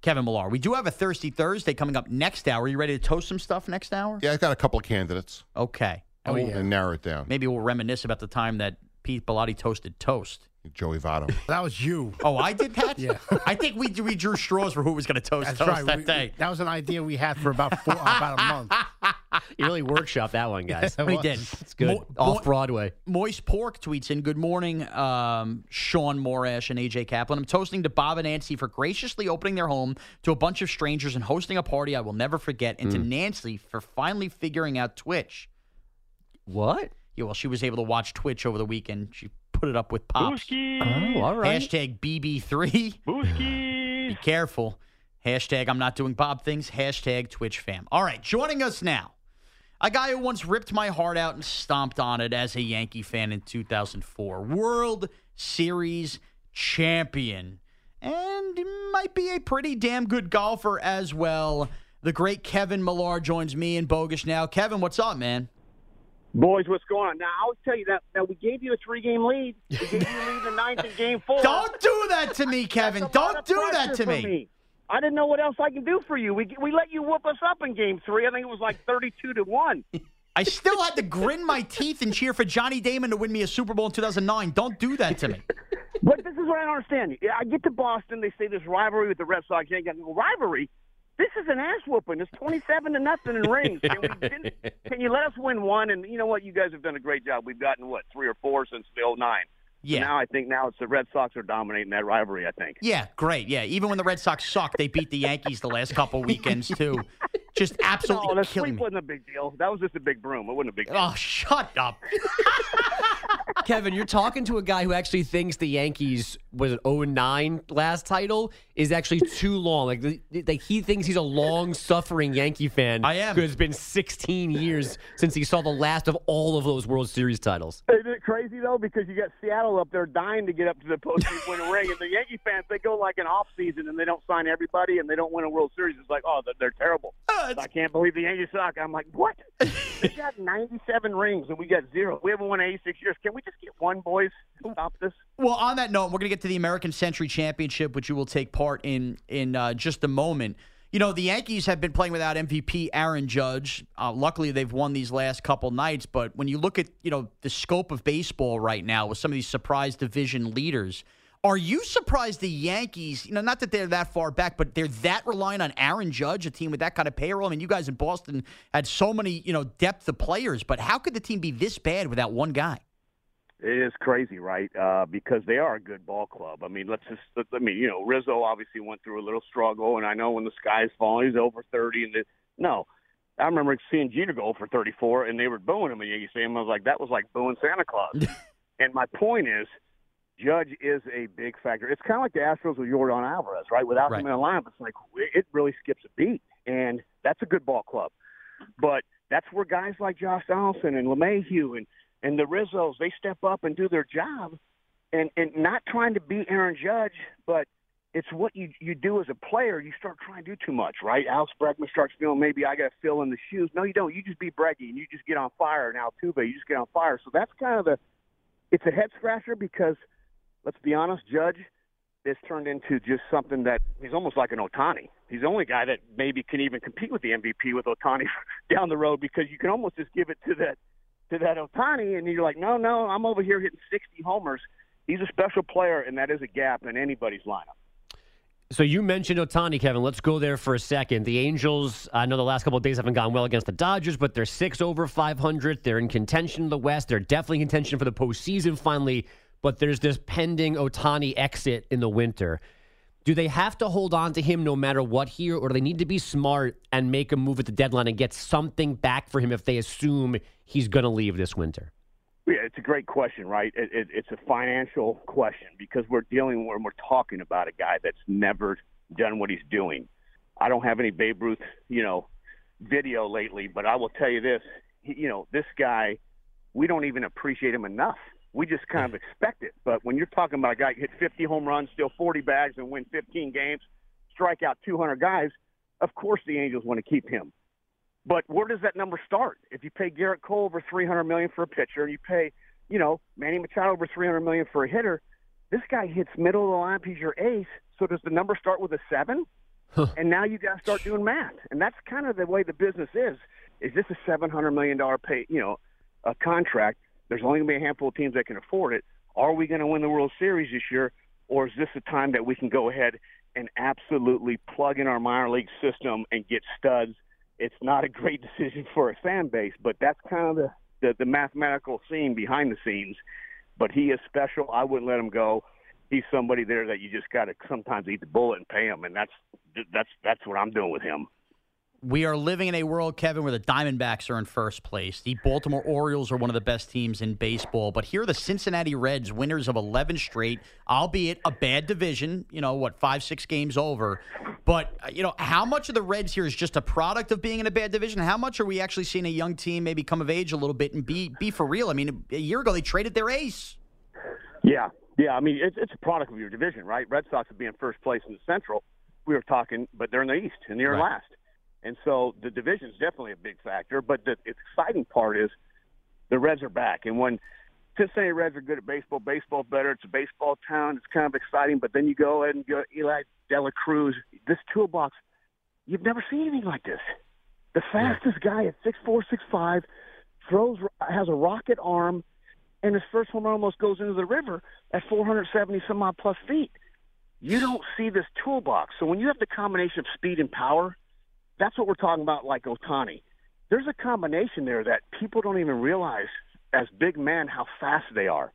Kevin Millar. We do have a Thirsty Thursday coming up next hour. you ready to toast some stuff next hour? Yeah, I've got a couple of candidates. Okay. Oh, And we'll- And narrow it down. Maybe we'll reminisce about the time that Pete Bellotti toasted toast. Joey Votto. That was you. Oh, I did that. Yeah. I think we we drew straws for who was going to toast That's toast right. that We- day. that was an idea we had for about four, about a month. You really workshopped that one, guys. Yeah, We did. It's good. Mo- Off mo- Broadway. Moist Pork tweets in, Good morning, um, Sean Morash and AJ Kaplan. I'm toasting to Bob and Nancy for graciously opening their home to a bunch of strangers and hosting a party I will never forget, and to Mm. Nancy for finally figuring out Twitch. What? Yeah, well, she was able to watch Twitch over the weekend. She put it up with Pops. Oh, all right. Hashtag BB3. Be careful. Hashtag I'm not doing Bob things. Hashtag Twitch fam. All right, joining us now. A guy who once ripped my heart out and stomped on it as a Yankee fan in 2004. World Series champion. And might be a pretty damn good golfer as well. The great Kevin Millar joins me in Bogusch now. Kevin, what's up, man? Boys, what's going on? Now, I'll tell you that, that we gave you a three game lead. We gave you a lead in the ninth in game four. Don't do that to me, Kevin. That's a lot Don't do that to for me. I didn't know what else I can do for you. We, we let you whoop us up in game three. I think it was like 32 to 1. I still had to grin my teeth and cheer for Johnny Damon to win me a Super Bowl in 2009. Don't do that to me. But this is what I don't understand. I get to Boston, they say this rivalry with the Red Sox. You ain't got no rivalry. This is an ass whooping. It's twenty-seven to nothing in rings. Can, we, can, can you let us win one? And you know what? You guys have done a great job. We've gotten what three or four since the '09. Yeah. Now I think now it's the Red Sox are dominating that rivalry. I think. Yeah, great. Yeah, even when the Red Sox suck, they beat the Yankees the last couple weekends too. Just absolutely oh, no, the killing sweep me. wasn't a big deal. That was just a big broom. It wasn't a big deal. Oh, shut up. Kevin, you're talking to a guy who actually thinks the Yankees was an 09 last title is actually too long. Like, the, like he thinks he's a long-suffering Yankee fan. I am. Because it's been 16 years since he saw the last of all of those World Series titles. Isn't it crazy though? Because you got Seattle up there dying to get up to the postseason win a ring, and the Yankee fans they go like an off season and they don't sign everybody and they don't win a World Series. It's like, oh, they're, they're terrible. Uh, I can't believe the Yankees suck. I'm like, what? they got 97 rings and we got zero. We haven't won in 86 years. Can we just get one, boys? and Stop this. Well, on that note, we're going to get to the American Century Championship, which you will take part in in uh, just a moment. You know, the Yankees have been playing without MVP Aaron Judge. Uh, luckily, they've won these last couple nights. But when you look at you know the scope of baseball right now with some of these surprise division leaders, are you surprised the Yankees? You know, not that they're that far back, but they're that reliant on Aaron Judge, a team with that kind of payroll. I mean, you guys in Boston had so many you know depth of players, but how could the team be this bad without one guy? It is crazy, right? Uh, because they are a good ball club. I mean, let's just. let- I mean, you know, Rizzo obviously went through a little struggle, and I know when the sky's falling, he's over thirty. And the, no, I remember seeing Jeter go for thirty-four, and they were booing him in Yankee Stadium. I was like, that was like booing Santa Claus. and my point is, Judge is a big factor. It's kind of like the Astros with Yordan Alvarez, right? Without him in the lineup, it's like it really skips a beat, and that's a good ball club. But that's where guys like Josh Donaldson and LeMahieu and and the Rizzos they step up and do their job, and and not trying to beat Aaron Judge, but it's what you you do as a player. You start trying to do too much, right? Alex Bregman starts feeling maybe I got to fill in the shoes. No, you don't. You just be Breggy and you just get on fire. And Altuve, you just get on fire. So that's kind of the it's a head scratcher because let's be honest, Judge has turned into just something that he's almost like an Ohtani. He's the only guy that maybe can even compete with the MVP with Ohtani down the road because you can almost just give it to that to that Ohtani, and you're like, no, no, I'm over here hitting 60 homers. He's a special player, and that is a gap in anybody's lineup. So you mentioned Ohtani, Kevin. Let's go there for a second. The Angels, I know the last couple of days haven't gone well against the Dodgers, but they're six over 500. They're in contention in the West. They're definitely in contention for the postseason finally, but there's this pending Otani exit in the winter. Do they have to hold on to him no matter what here, or do they need to be smart and make a move at the deadline and get something back for him if they assume he's going to leave this winter? Yeah, it's a great question, right? It, it, it's a financial question because we're dealing when we're talking about a guy that's never done what he's doing. I don't have any Babe Ruth, you know, video lately, but I will tell you this: you know, this guy, we don't even appreciate him enough. We just kind of expect it. But when you're talking about a guy who hit 50 home runs, steal 40 bags, and win 15 games, strike out 200 guys, of course the Angels want to keep him. But where does that number start? If you pay Gerrit Cole over 300 million for a pitcher, and you pay, you know, Manny Machado over 300 million for a hitter, this guy hits middle of the lineup. He's your ace. So does the number start with a seven? and now you got to start doing math, and that's kind of the way the business is. Is this a 700 million dollar pay, you know, a contract? There's only going to be a handful of teams that can afford it. Are we going to win the World Series this year, or is this a time that we can go ahead and absolutely plug in our minor league system and get studs? It's not a great decision for a fan base, but that's kind of the, the, the mathematical scene behind the scenes. But he is special. I wouldn't let him go. He's somebody there that you just got to sometimes eat the bullet and pay him, and that's that's that's what I'm doing with him. We are living in a world, Kevin, where the Diamondbacks are in first place. The Baltimore Orioles are one of the best teams in baseball. But here are the Cincinnati Reds, winners of 11 straight, albeit a bad division, you know, what, five, six games over. But, uh, you know, how much of the Reds here is just a product of being in a bad division? How much are we actually seeing a young team maybe come of age a little bit and be, be for real? I mean, a year ago, they traded their ace. Yeah, yeah. I mean, it's, it's a product of your division, right? Red Sox would be in first place in the Central. We were talking, but they're in the East and they're Right. last. And so the division is definitely a big factor. But the exciting part is the Reds are back. And when Cincinnati Reds are good at baseball, baseball's better. It's a baseball town. It's kind of exciting. But then you go and go Elly De La Cruz. This toolbox, you've never seen anything like this. The fastest guy at six four, six five, throws has a rocket arm, and his first home run almost goes into the river at 470 some odd plus feet. You don't see this toolbox. So when you have the combination of speed and power, that's what we're talking about, like Ohtani. There's a combination there that people don't even realize as big men how fast they are.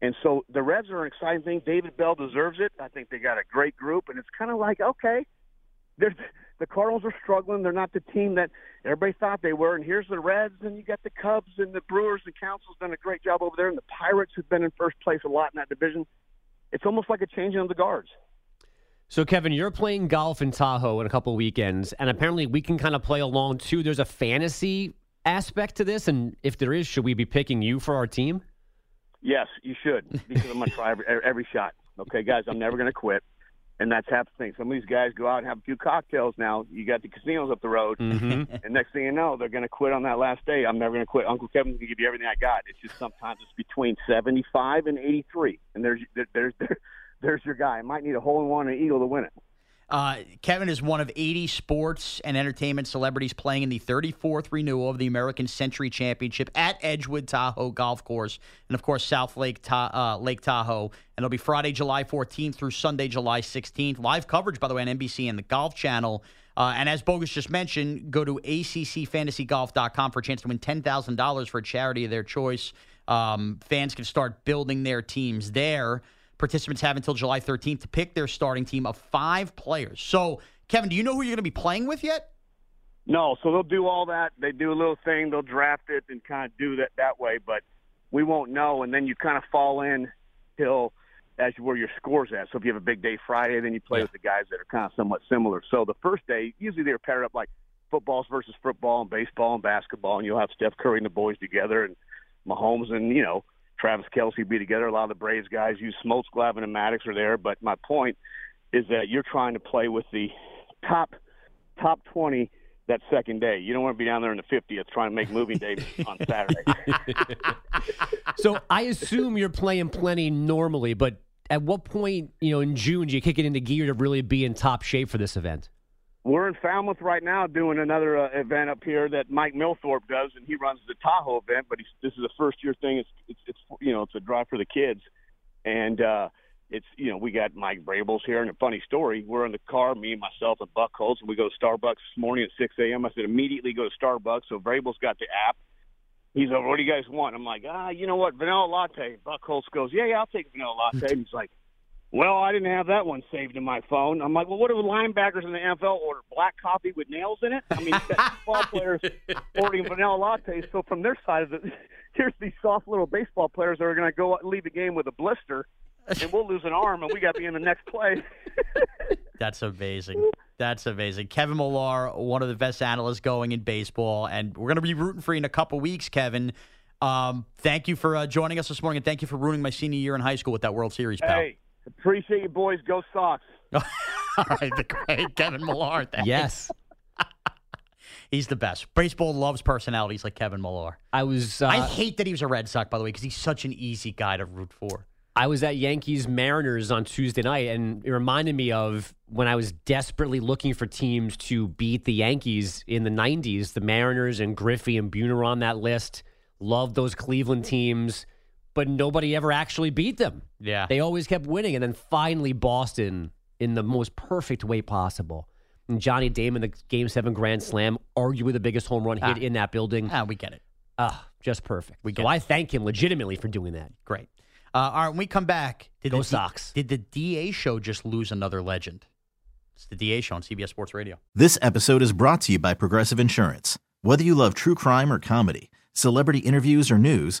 And so the Reds are an exciting thing. David Bell deserves it. I think they got a great group, and it's kind of like okay, there's the Cardinals are struggling. They're not the team that everybody thought they were. And here's the Reds, and you got the Cubs and the Brewers. The Counsell's done a great job over there, and the Pirates have been in first place a lot in that division. It's almost like a changing of the guards. So, Kevin, you're playing golf in Tahoe in a couple weekends, and apparently we can kind of play along too. There's a fantasy aspect to this, and if there is, should we be picking you for our team? Yes, you should because I'm going to try every, every shot. Okay, guys, I'm never going to quit. And that's half the thing. Some of these guys go out and have a few cocktails now. You got the casinos up the road. Mhm. And next thing you know, they're going to quit on that last day. I'm never going to quit. Uncle Kevin's going to give you everything I got. It's just sometimes it's between 75 and 83. And there's there, there's there, there's your guy. Might need a hole in one and an eagle to win it. Uh, Kevin is one of 80 sports and entertainment celebrities playing in the 34th renewal of the American Century Championship at Edgewood Tahoe Golf Course, and of course South Lake Ta- uh, Lake Tahoe. And it'll be Friday, July 14th through Sunday, July 16th. Live coverage, by the way, on NBC and the Golf Channel. Uh, and as Bogusch just mentioned, go to accfantasygolf.com for a chance to win $10,000 for a charity of their choice. Um, fans can start building their teams there. Participants have until July 13th to pick their starting team of five players. So, Kevin, do you know who you're going to be playing with yet? No, so they'll do all that. They do a little thing. They'll draft it and kind of do that that way, but we won't know. And then you kind of fall in till as where your scores at. So if you have a big day Friday, then you play with the guys that are kind of somewhat similar. So the first day, usually they're paired up like footballs versus football and baseball and basketball, and you'll have Steph Curry and the boys together, and Mahomes and you know Travis Kelce be together. A lot of the Braves guys use Smoltz, Glavine, and Maddux are there. But my point is that you're trying to play with the top top 20 that second day. You don't want to be down there in the 50th trying to make moving day on Saturday. So I assume you're playing plenty normally, but at what point, you know, in June, do you kick it into gear to really be in top shape for this event? We're in Falmouth right now doing another uh, event up here that Mike Milthorpe does, and he runs the Tahoe event. But he's, this is a first year thing. It's, it's it's you know it's a drive for the kids, and uh, it's you know we got Mike Vrabel's here. And a funny story, we're in the car, me and myself and Buck Holtz, and we go to Starbucks this morning at 6 a.m. I said immediately go to Starbucks. So Brables got the app. He's like, what do you guys want? I'm like, ah, you know what, vanilla latte. Buck Holtz goes, yeah, yeah, I'll take a vanilla latte. And he's like, well, I didn't have that one saved in my phone. I'm like, well, what do linebackers in the NFL order? Black coffee with nails in it? I mean, football players ordering vanilla lattes. So from their side of it, here's these soft little baseball players that are going to go out and leave the game with a blister, and we'll lose an arm, and we got to be in the next play. That's amazing. That's amazing. Kevin Millar, one of the best analysts going in baseball, and we're going to be rooting for you in a couple weeks, Kevin. Um, thank you for uh, joining us this morning, and thank you for ruining my senior year in high school with that World Series, pal. Hey, appreciate you, boys. Go Sox. All right, the great Kevin Millar. Thanks. Yes. He's the best. Baseball loves personalities like Kevin Millar. I was. Uh, I hate that he was a Red Sox, by the way, because he's such an easy guy to root for. I was at Yankees Mariners on Tuesday night, and it reminded me of when I was desperately looking for teams to beat the Yankees in the 90s. The Mariners and Griffey and Buhner on that list. Love those Cleveland teams, but nobody ever actually beat them. Yeah. They always kept winning. And then finally, Boston, in the most perfect way possible. And Johnny Damon, the Game 7 Grand Slam, arguably the biggest home run hit Ah. in that building. Ah, we get it. Ah, just perfect. We so get I it. thank him legitimately for doing that. Great. Uh, all right, when we come back, did Go the D- Sox. did the DA show just lose another legend? It's the DA show on CBS Sports Radio. This episode is brought to you by Progressive Insurance. Whether you love true crime or comedy, celebrity interviews or news,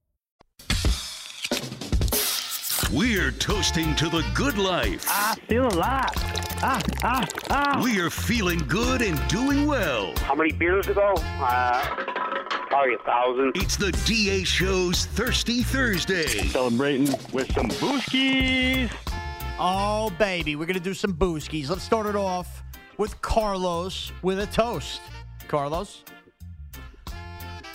We're toasting to the good life. I feel alive. Ah, ah, ah. We are feeling good and doing well. How many beers ago? Uh, probably a thousand. It's the DA Show's Thirsty Thursday. Celebrating with some booskies. Oh, baby, we're going to do some booskies. Let's start it off with Carlos with a toast. Carlos?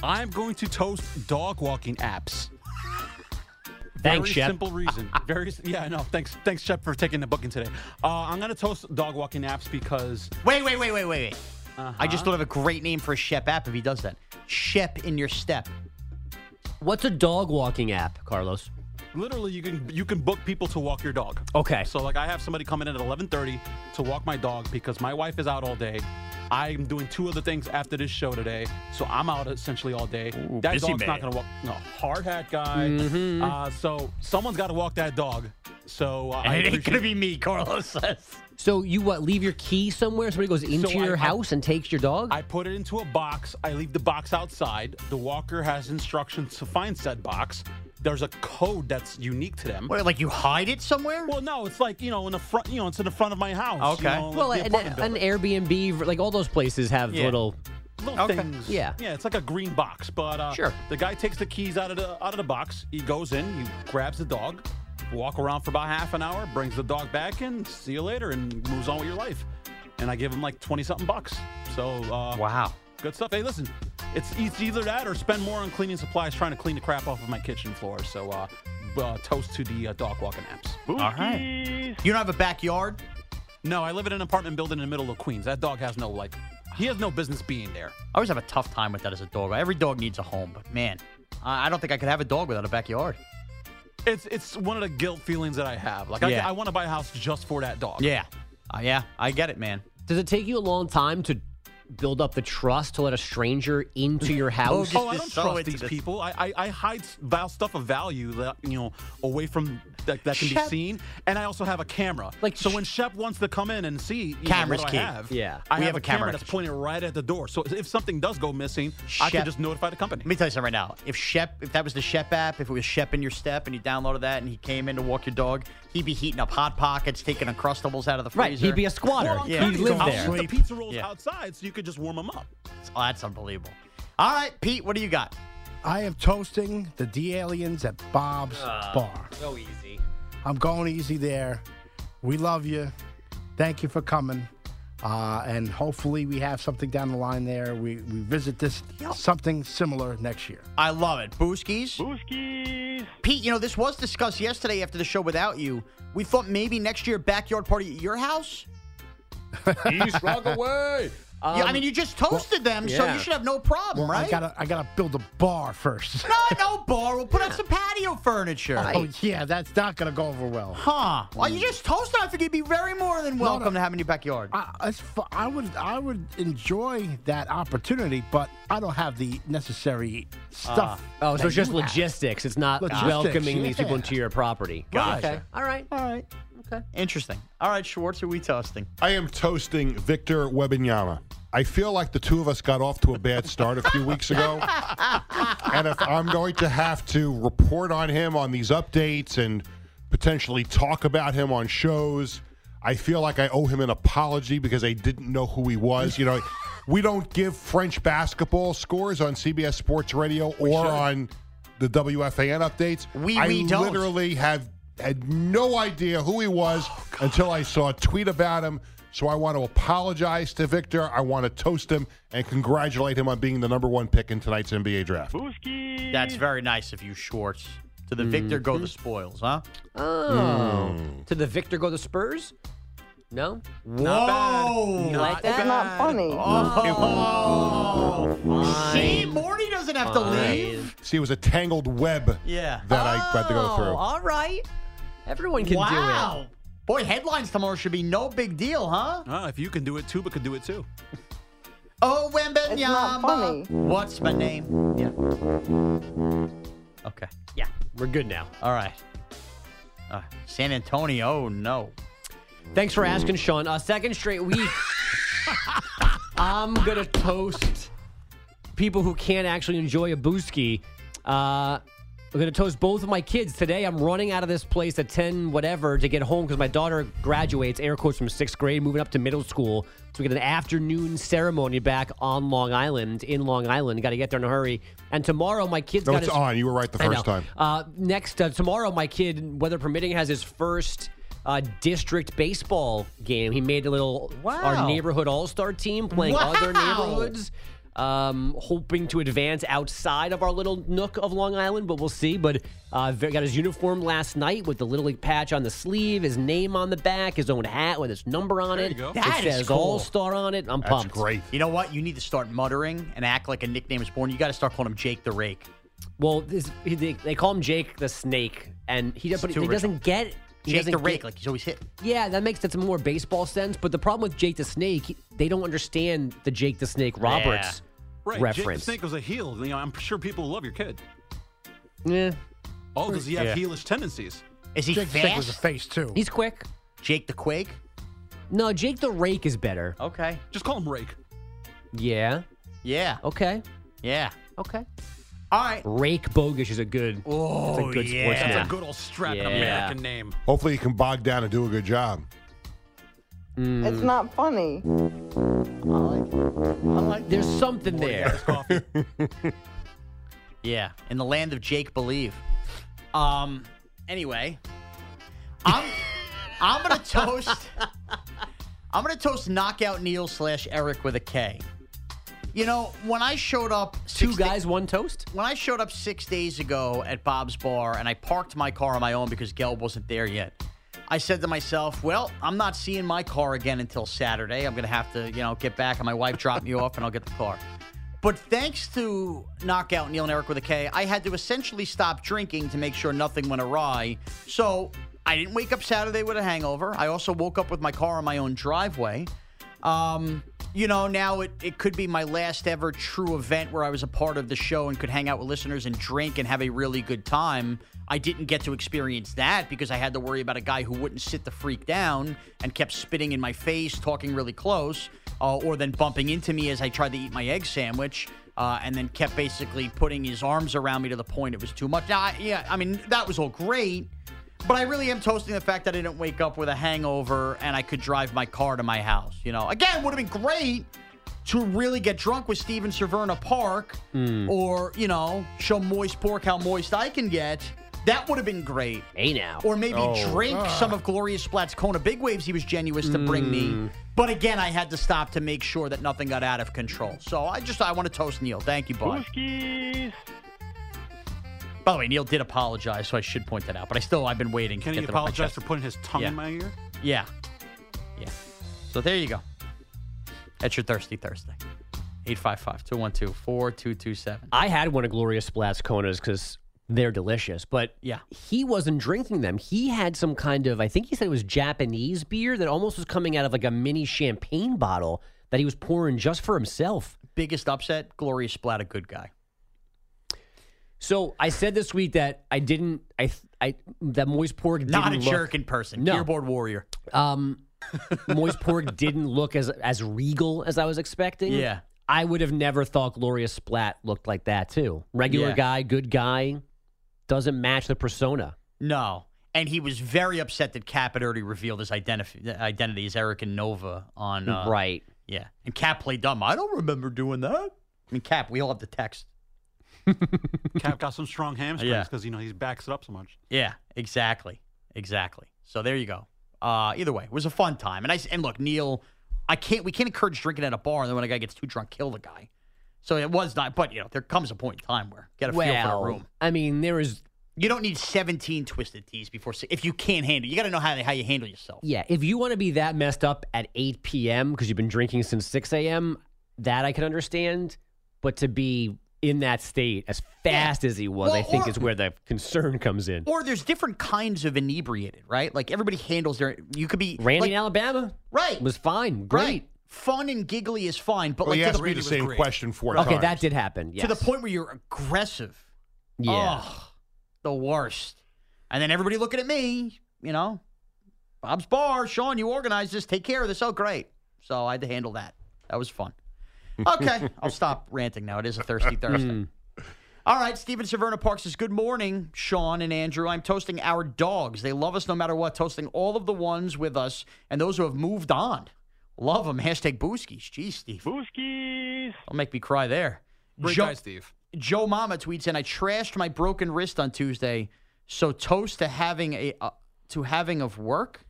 I'm going to toast dog walking apps. Thanks, Very Shep. simple reason. Very s- yeah, no. Thanks, thanks, Shep, for taking the booking today. Uh, I'm gonna toast dog walking apps because Wait, wait, wait, wait, wait, wait. I just Uh-huh. thought of a great name for a Shep app if he does that. Shep in your step. What's a dog walking app, Carlos? Literally you can you can book people to walk your dog. Okay. So like I have somebody coming in at 11:30 to walk my dog because my wife is out all day. I'm doing two other things after this show today, so I'm out essentially all day. that busy dog's man. not gonna walk. No, hard hat guy. Mhm. Uh, so someone's got to walk that dog. So uh, I And it ain't going to be me, Carlos says. So you what? Leave your key somewhere? Somebody goes into So I- your I- house and takes your dog? I put it into a box. I leave the box outside. The walker has instructions to find said box. There's a code that's unique to them. Wait, like you hide it somewhere? Well, no, it's like you know in the front. You know, it's in the front of my house. you Okay. know, well, the an, an. Airbnb, like all those places have Yeah. little. little Okay. things. Yeah. yeah, it's like a green box. But uh, Sure. the guy takes the keys out of the out of the box. He goes in, he grabs the dog, walk around for about half an hour, brings the dog back in. See you later, and moves on with your life. And I give him like twenty something bucks. So uh, Wow. good stuff. Hey, listen, it's, it's either that or spend more on cleaning supplies, trying to clean the crap off of my kitchen floor. So uh, uh, toast to the uh, dog walking apps. All right. You don't have a backyard? No, I live in an apartment building in the middle of Queens. That dog has no like, he has no business being there. I always have a tough time with that as a dog. Every dog needs a home, but man, I I don't think I could have a dog without a backyard. It's it's one of the guilt feelings that I have. Like Yeah. I, I want to buy a house just for that dog. Yeah. Uh, yeah, I get it, man. Does it take you a long time to build up the trust to let a stranger into your oh, house? Oh, I don't trust these people. I, I, I hide stuff of value that you know away from that, that can Shep- be seen, and I also have a camera. Like so, when Shep wants to come in and see, you know, Camera's what key. I have, Yeah. I We have, have a a camera camera that's the pointing right at the door. So if something does go missing, I can just notify the company. Let me tell you something right now. If Shep, if that was the Shep app, if it was Shep in your step and you downloaded that and he came in to walk your dog, he'd be heating up hot pockets, taking Uncrustables out of the freezer. Right, he'd be a squatter. Well, I'm Yeah. telling you, I'll the pizza rolls Yeah. outside so you could just warm them up. Oh, that's unbelievable. All right, Pete, what do you got? I am toasting the D aliens at Bob's Ah. Bar. So easy. I'm going easy there. We love you. Thank you for coming. Uh, and hopefully we have something down the line there. We, we visit this something similar next year. I love it. Booskies. Booskies. Pete, you know, this was discussed yesterday after the show without you. We thought maybe next year backyard party at your house. He's East Rockaway. Yeah, I mean, you just um, toasted them, so you should have no problem, Well, right? I gotta I gotta build a bar first. no, no bar. We'll put up some patio furniture. Oh yeah, that's not gonna go over well. Huh. Well, you mm. just toasted. I think you'd be very more than welcome to have in your backyard. I, fu- I would I would enjoy that opportunity, but I don't have the necessary stuff. Uh, oh, so it's just you have. logistics. It's not Logistics, welcoming these people into your property. Gotcha. Okay. All right. All right. Okay. Interesting. All right, Schwartz, are we toasting? I am toasting Victor Wembanyama. I feel like the two of us got off to a bad start a few weeks ago. and if I'm going to have to report on him on these updates and potentially talk about him on shows, I feel like I owe him an apology because I didn't know who he was. You know, we don't give French basketball scores on CBS Sports Radio or on the WFAN updates. We- I we don't. literally have had no idea who he was until I saw a tweet about him. So I want to apologize to Victor. I want to toast him and congratulate him on being the number one pick in tonight's NBA draft. That's very nice of you, Schwartz. To the victor go the spoils, huh? Oh. Hmm. To the victor go the Spurs? No? Whoa! You like that? It's not funny. Oh. See, Morty doesn't have to leave. See, it was a tangled web Yeah. that I had to go Oh, through. all right. Everyone can wow. Do it. Wow. Boy, headlines tomorrow should be no big deal, huh? Uh, if you can do it, Tuba can do it too. Oh, Wembanyama. It's. What's my name? Yeah. Okay. Yeah. We're good now. All right. Uh, San Antonio. Oh no. Thanks for asking, Sean. Uh, second straight week. I'm going to toast people who can't actually enjoy a booski. Uh, I'm going to toast both of my kids. Today, I'm running out of this place at 10 whatever to get home because my daughter graduates, air quotes, from sixth grade, moving up to middle school. So we get an afternoon ceremony back on Long Island, in Long Island. Got to get there in a hurry. And tomorrow, my kid's No, got it's his- on. You were right the first time. Uh, next uh, tomorrow, my kid, weather permitting, has his first uh, district baseball game. He made a little Wow. our neighborhood all star team playing Wow. other neighborhoods. Um, hoping to advance outside of our little nook of Long Island, but we'll see. But uh, got his uniform last night with the little league patch on the sleeve, his name on the back, his own hat with his number on There it. you go. That it is says cool. All Star on it. I'm That's pumped. great. You know what? You need to start muttering and act like a nickname is born. You got to start calling him Jake the Rake. Well, this, they, they call him Jake the Snake, and he, but he original. doesn't get. He Jake doesn't the get- Rake, like he's always hit. Yeah, that makes some more baseball sense. But the problem with Jake the Snake, they don't understand the Jake the Snake Roberts Right. reference. Jake the Snake was a heel. You know, I'm sure people love your kid. Yeah, Oh, does he have Yeah. heelish tendencies? Is he Jake fast? Snake was a face too. he's quick. Jake the Quake. No, Jake the Rake is better. Okay. Just call him Rake. Yeah. Yeah. Okay. Yeah. Okay. All right. Rake Bogusch is a good. Oh, that's a oh, good yeah. sports That's a good old strapping Yeah. American name. Hopefully, he can bog down and do a good job. Mm. It's not funny. i'm like There's something there. Yeah, in the land of Jake Believe. Um. Anyway, I'm I'm gonna toast. I'm gonna toast Knockout Neil slash Eric with a K. You know, when I showed up, Two six da- guys, one toast. when I showed up six days ago at Bob's Bar and I parked my car on my own because Gel wasn't there yet, I said to myself, well, I'm not seeing my car again until Saturday. I'm going to have to, you know, get back and my wife dropped me off and I'll get the car. But thanks to Knockout Neil and Eric with a K, I had to essentially stop drinking to make sure nothing went awry. So I didn't wake up Saturday with a hangover. I also woke up with my car on my own driveway. Um, you know, now it, it could be my last ever true event where I was a part of the show and could hang out with listeners and drink and have a really good time. I didn't get to experience that because I had to worry about a guy who wouldn't sit the freak down and kept spitting in my face, talking really close, uh, or then bumping into me as I tried to eat my egg sandwich, uh, and then kept basically putting his arms around me to the point it was too much. Now, I, yeah, I mean, that was all great. But I really am toasting the fact that I didn't wake up with a hangover and I could drive my car to my house. You know, again, would have been great to really get drunk with Steven Severna Park or, you know, show Moist Pork how moist I can get. That would have been great. Hey now. Or maybe Oh. drink Ah. some of Gloria Splat's Kona Big Waves he was generous to bring me. Mm. But again, I had to stop to make sure that nothing got out of control. So I just I want to toast Neil. Thank you, bud. By the way, Neil did apologize, so I should point that out. But I still I've been waiting. Can to he get that off my apologize for putting his tongue Yeah. in my ear? Yeah. Yeah. So there you go. That's your Thirsty Thursday. 855 212 4227. I had one of Gloria Splatt's Konas because they're delicious, but yeah, he wasn't drinking them. He had some kind of, I think he said it was Japanese beer that almost was coming out of like a mini champagne bottle that he was pouring just for himself. Biggest upset Gloria Splatt, a good guy. So I said this week that I didn't, I, I that moist pork didn't Not a look- jerk in person. No. Keyboard warrior. Um, moist pork didn't look as as regal as I was expecting. Yeah. I would have never thought Gloria Splatt looked like that too. Regular Yeah. guy, good guy, doesn't match the persona. No. And he was very upset that Cap had already revealed his identif- identity as Eric and Nova on. Uh, Right. Yeah. And Cap played dumb. I don't remember doing that. I mean, Cap, we all have the text. Cap got some strong hamstrings Yeah. because you know he backs it up so much. Yeah, exactly. Exactly. So there you go. Uh, either way, it was a fun time. And I s- and look, Neil, I can't we can't encourage drinking at a bar and then when a guy gets too drunk, kill the guy. So it was not but you know, there comes a point in time where get a feel for Well, the room. I mean, there is You don't need 17 twisted teas before si- if you can't handle. You got to know how how you handle yourself. Yeah, if you want to be that messed up at 8 p.m. because you've been drinking since 6 a.m., that I can understand. But to be in that state as fast as he was, I think or- is where the concern comes in. Or there's different kinds of inebriated, right? Like everybody handles their. You could be Randy like, in Alabama, right? Was fine, great. Right. Fun and giggly is fine, but Well, like he to asked the me the same question four Okay, times. that did happen. Yes. to the point where you're aggressive. Yeah. Oh, the worst. And then everybody looking at me, you know, Bob's Bar, Sean, you organized this, take care of this. Oh, great. So I had to handle that. That was fun. Okay, I'll stop ranting now. It is a thirsty Thursday. All right, Stephen Severna Parks says, Good morning, Sean and Andrew. I'm toasting our dogs. They love us no matter what, toasting all of the ones with us and those who have moved on. Love them. Hashtag Booskies. Jeez, Steve. Booskies. Don't make me cry there. Great Joe, guy, Steve. Joe Mama tweets in, I trashed my broken wrist on Tuesday, so toast to having a uh, to having of work.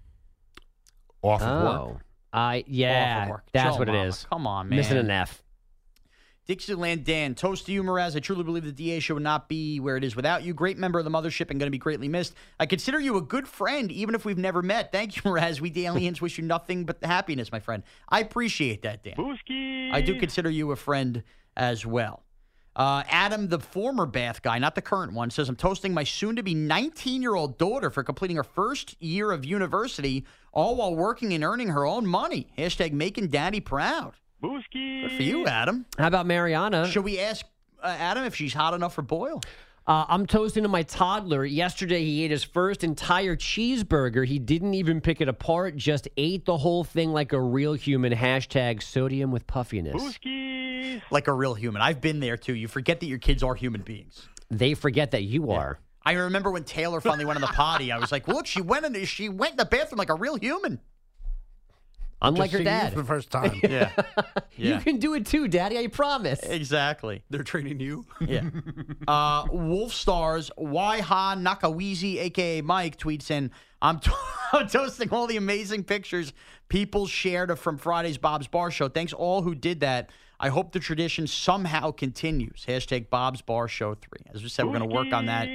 Off of work. I yeah, Off that's Joe what Mama, it is. Come on, man. Missing an F. Dixieland Dan, toast to you, Morash. I truly believe the DA show would not be where it is without you. Great member of the mothership and going to be greatly missed. I consider you a good friend, even if we've never met. Thank you, Morash. We aliens wish you nothing but happiness, my friend. I appreciate that, Dan. I do consider you a friend as well. Uh, Adam, the former Bath guy, not the current one, says, I'm toasting my soon to be 19 year old daughter for completing her first year of university, all while working and earning her own money. Hashtag making daddy proud. Good for you, Adam. How about Mariana? Should we ask uh, Adam if she's hot enough for Boyle? Uh, I'm toasting to my toddler. Yesterday, he ate his first entire cheeseburger. He didn't even pick it apart, just ate the whole thing like a real human. Hashtag sodium with puffiness. Like a real human. I've been there too. You forget that your kids are human beings. They forget that you are. I remember when Taylor finally went in the potty. I was like, "Look, she went in. She went in the bathroom like a real human." Unlike Just her seeing you dad. for the first time. Yeah, You can do it too, Daddy. I promise. exactly. They're training you. Yeah. Uh, Wolf Stars, Waiha Nakawizi, aka Mike, tweets in I'm, to- I'm toasting all the amazing pictures people shared from Friday's Bob's Bar Show. Thanks all who did that. I hope the tradition somehow continues. Hashtag Bob's Bar Show 3. As we said, we're going to work on that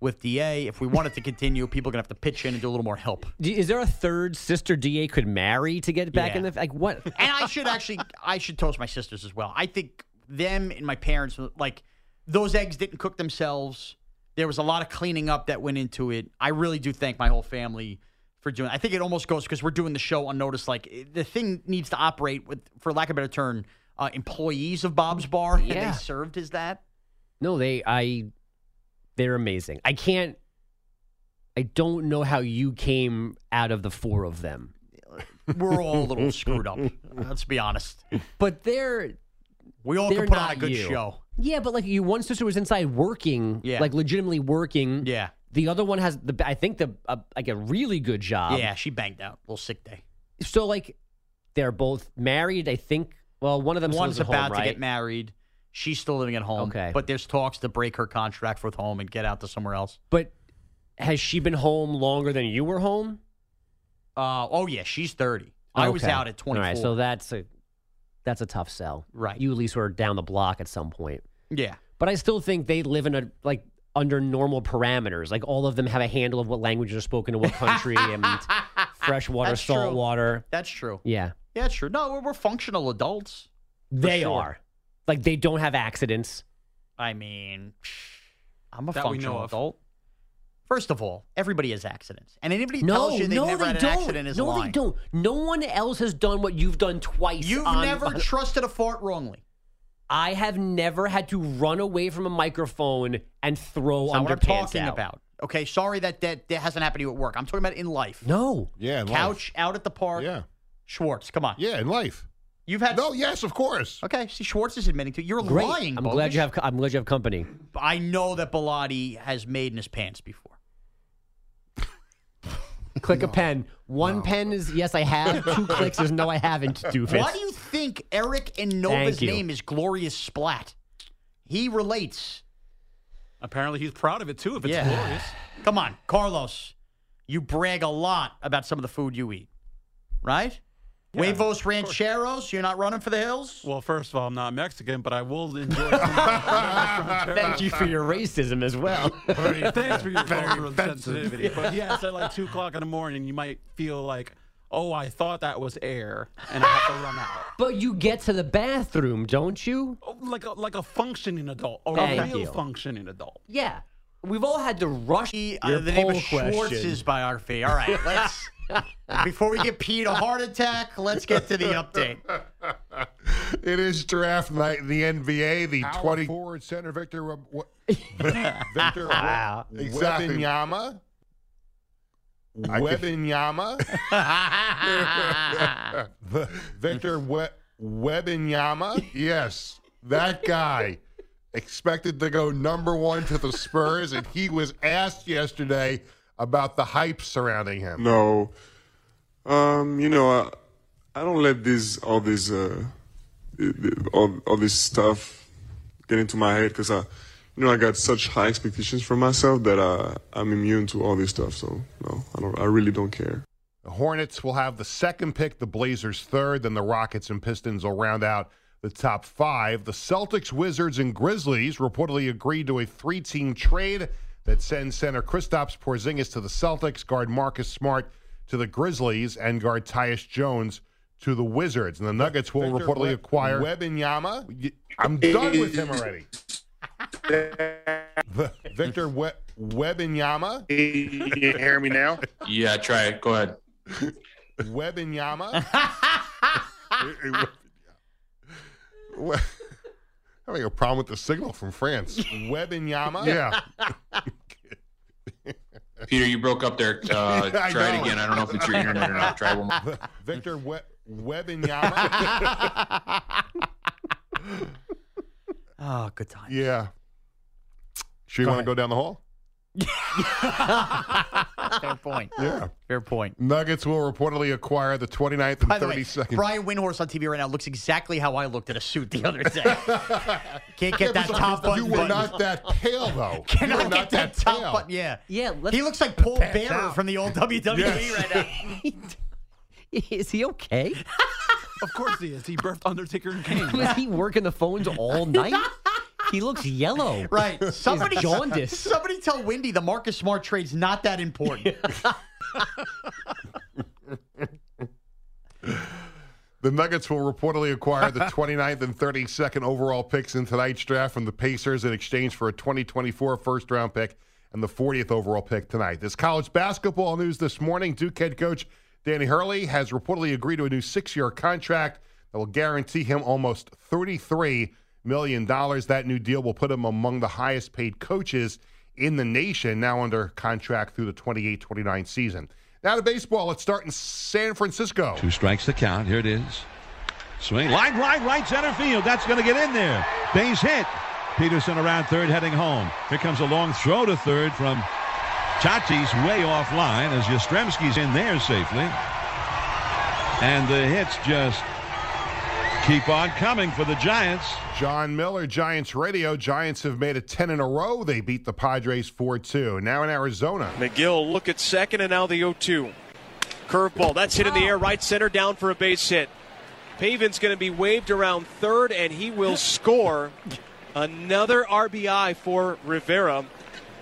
with DA. If we want it to continue, people are going to have to pitch in and do a little more help. Is there a third sister DA could marry to get back Yeah. in the like what? and I should actually, I should toast my sisters as well. I think them and my parents, like those eggs didn't cook themselves. There was a lot of cleaning up that went into it. I really do thank my whole family for doing. I think it almost goes because we're doing the show unnoticed. Like the thing needs to operate with, for lack of a better term, uh, employees of Bob's Bar, and Yeah. they served as that. No, they I they're amazing. I can't I don't know how you came out of the four of them. We're all a little screwed up. Let's be honest. But they're We all they're can put on a not good you. show. Yeah, but like you one sister was inside working, Yeah. like legitimately working. Yeah. The other one has the I think the uh, like a really good job. yeah, she banged out. A little sick day. So like they're both married, I think. Well, one of them One's about to get married. She's still living at home. Okay. But there's talks to break her contract with home and get out to somewhere else. But has she been home longer than you were home? Uh, oh yeah, she's thirty. I was Okay. out at twenty All right, so that's a that's a tough sell. Right. You at least were down the block at some point. yeah. But I still think they live in a like under normal parameters. Like all of them have a handle of what languages are spoken in what country and fresh water, That's salt true. water. That's true. Yeah. Yeah, that's true. No, we're, we're functional adults. They sure. are. Like they don't have accidents. I mean, I'm a That we know functional of. adult. First of all, everybody has accidents, and anybody No, tells you they've no, never they had an don't. accident is no, lying. they don't. No one else has done what you've done twice. You've on- never on- trusted a fart wrongly. I have never had to run away from a microphone and throw That's not what I'm underpants talking out. about. Okay, sorry that, that that hasn't happened to you at work. I'm talking about in life. No. Yeah, in Couch out at the park. Yeah. Schwartz, come on. Yeah, in life. You've had No, yes, of course. Okay, see, Schwartz is admitting to you're Great. lying. I'm glad you have. I'm glad you have company. I know that Bilotti has made in his pants before. Click a pen. One pen is yes, I have. Two clicks is no, I haven't. Doofus. Why do you think Eric in Nova's name is Glorious Splat? He relates. Apparently, he's proud of it too. If it's Yeah. glorious. Come on, Carlos. You brag a lot about some of the food you eat, right? Huevos rancheros. You're not running for the hills. Well, first of all, I'm not Mexican, but I will enjoy. Thank you for your racism as well. Thanks for your cultural sensitivity. But yes, at like two o'clock in the morning, you might feel like, oh, I thought that was air, and I have to run out. But you get to the bathroom, don't you? Oh, Like a like a functioning adult, or Thank a real you. functioning adult. Yeah. We've all had to rush Uh, your the name poll of Schwartz's question. biography. All right, let's. before we get Pete a heart attack, let's get to the update. It is draft night in the NBA. The Power 20 forward center Victor Web- what- Victor Wow. exactly. Webinyama. Webinyama. Victor we- Webinyama. Yes, that guy expected to go number one to the Spurs, and he was asked yesterday about the hype surrounding him. No, um, you know, I, I don't let this all this uh, all, all this stuff get into my head because I, you know, I got such high expectations for myself that uh, I'm immune to all this stuff. So no, I don't. I really don't care. The Hornets will have the second pick, the Blazers third, then the Rockets and Pistons will round out the top five. The Celtics, Wizards, and Grizzlies reportedly agreed to a three team trade that sends center Kristaps Porzingis to the Celtics, guard Marcus Smart to the Grizzlies, and guard Tyus Jones to the Wizards. And the Nuggets will Victor reportedly Web- acquire Webinyama. I'm done with him already. Victor we- Webinyama. You hear me now? Yeah, try it. Go ahead. Webinyama. We- Having a problem with the signal from France. Webinyama. Yeah. Peter, you broke up there. Uh, I try it again. I don't know if it's your internet or not. Try one more. Victor we- Webinyama. Oh, good time. yeah. Sure you want to go down the hall? Fair point. Yeah. Fair point. Nuggets will reportedly acquire the 29th and By the way, 32nd. Brian Windhorst on TV right now looks exactly how I looked at a suit the other day. Can't get Yeah, that top button. You were button. not that pale, though. you Cannot were get not that, that top pale. button. Yeah. Yeah, He looks like Paul pants Bearer out. from the old WWE Yes. right now. Is he okay? Of course he is. He birthed Undertaker and Kane. Was he working the phones all night? He looks yellow. Right. Somebody, jaundice. somebody tell Wendy the Marcus Smart trade's not that important. The Nuggets will reportedly acquire the 29th and 32nd overall picks in tonight's draft from the Pacers in exchange for a 2024 first round pick and the 40th overall pick tonight. This college basketball news this morning Duke head coach Danny Hurley has reportedly agreed to a new six year contract that will guarantee him almost $33 million. dollars. That new deal will put him among the highest paid coaches in the nation, now under contract through the 28 29 season. Now to baseball. Let's start in San Francisco. Two strikes to count. Here it is. Swing. Line drive, right center field. That's going to get in there. Base hit. Peterson around third, heading home. Here comes a long throw to third from Chachi's way offline as Yastrzemski's in there safely. And the hits just keep on coming for the Giants. Jon Miller, Giants Radio. Giants have made it 10 in a row. They beat the Padres 4 2. Now in Arizona. McGill look at second and now the 0 2. Curveball. That's hit in the air, right center, down for a base hit. Pavin's going to be waved around third, and he will score another RBI for Rivera.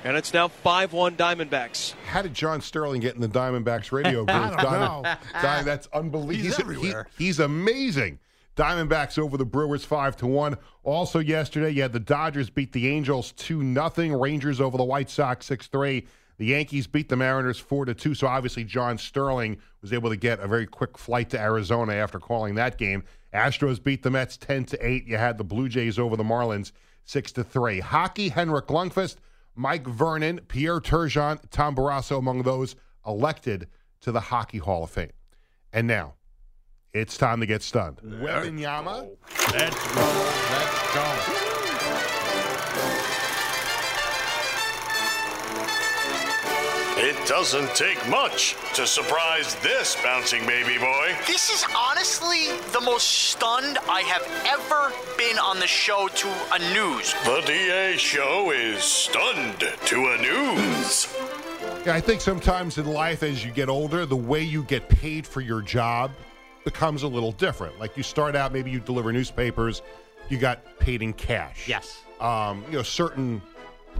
And it's now 5 1 Diamondbacks. How did John Sterling get in the Diamondbacks radio booth? I don't Diamond- know. Di- that's unbelievable. He's he- everywhere. he's amazing. Diamondbacks over the Brewers five to one. Also yesterday, you had the Dodgers beat the Angels two nothing. Rangers over the White Sox six three. The Yankees beat the Mariners four to two. So obviously, John Sterling was able to get a very quick flight to Arizona after calling that game. Astros beat the Mets ten to eight. You had the Blue Jays over the Marlins six to three. Hockey: Henrik Lundqvist, Mike Vernon, Pierre Turgeon, Tom Barrasso among those elected to the Hockey Hall of Fame. And now, it's time to get stunned. Weminyama. Let's go. Let's go. It doesn't take much to surprise this bouncing baby boy. This is honestly the most stunned I have ever been on the show to a news. The DA show is stunned to a news. Yeah, I think sometimes in life, as you get older, the way you get paid for your job becomes a little different. Like you start out, maybe you deliver newspapers, you got paid in cash. Yes. Um, you know, certain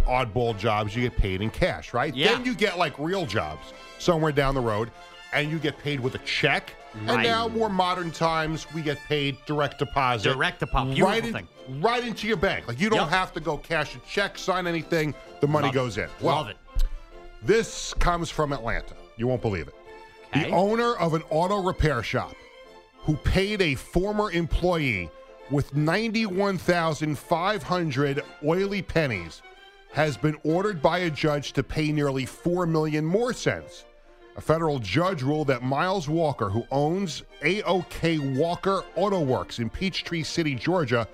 oddball jobs you get paid in cash, right? Yeah. Then you get like real jobs somewhere down the road, and you get paid with a check. Right. And now, more modern times, we get paid direct deposit. Direct deposit. right, in- right into your bank. Like you don't Yep. have to go cash a check, sign anything. The money Love goes in. Love it. This comes from Atlanta. You won't believe it. The owner of an auto repair shop who paid a former employee with 91,500 oily pennies has been ordered by a judge to pay nearly 4 million more cents. A federal judge ruled that Miles Walker, who owns AOK Walker Auto Works in Peachtree City, Georgia,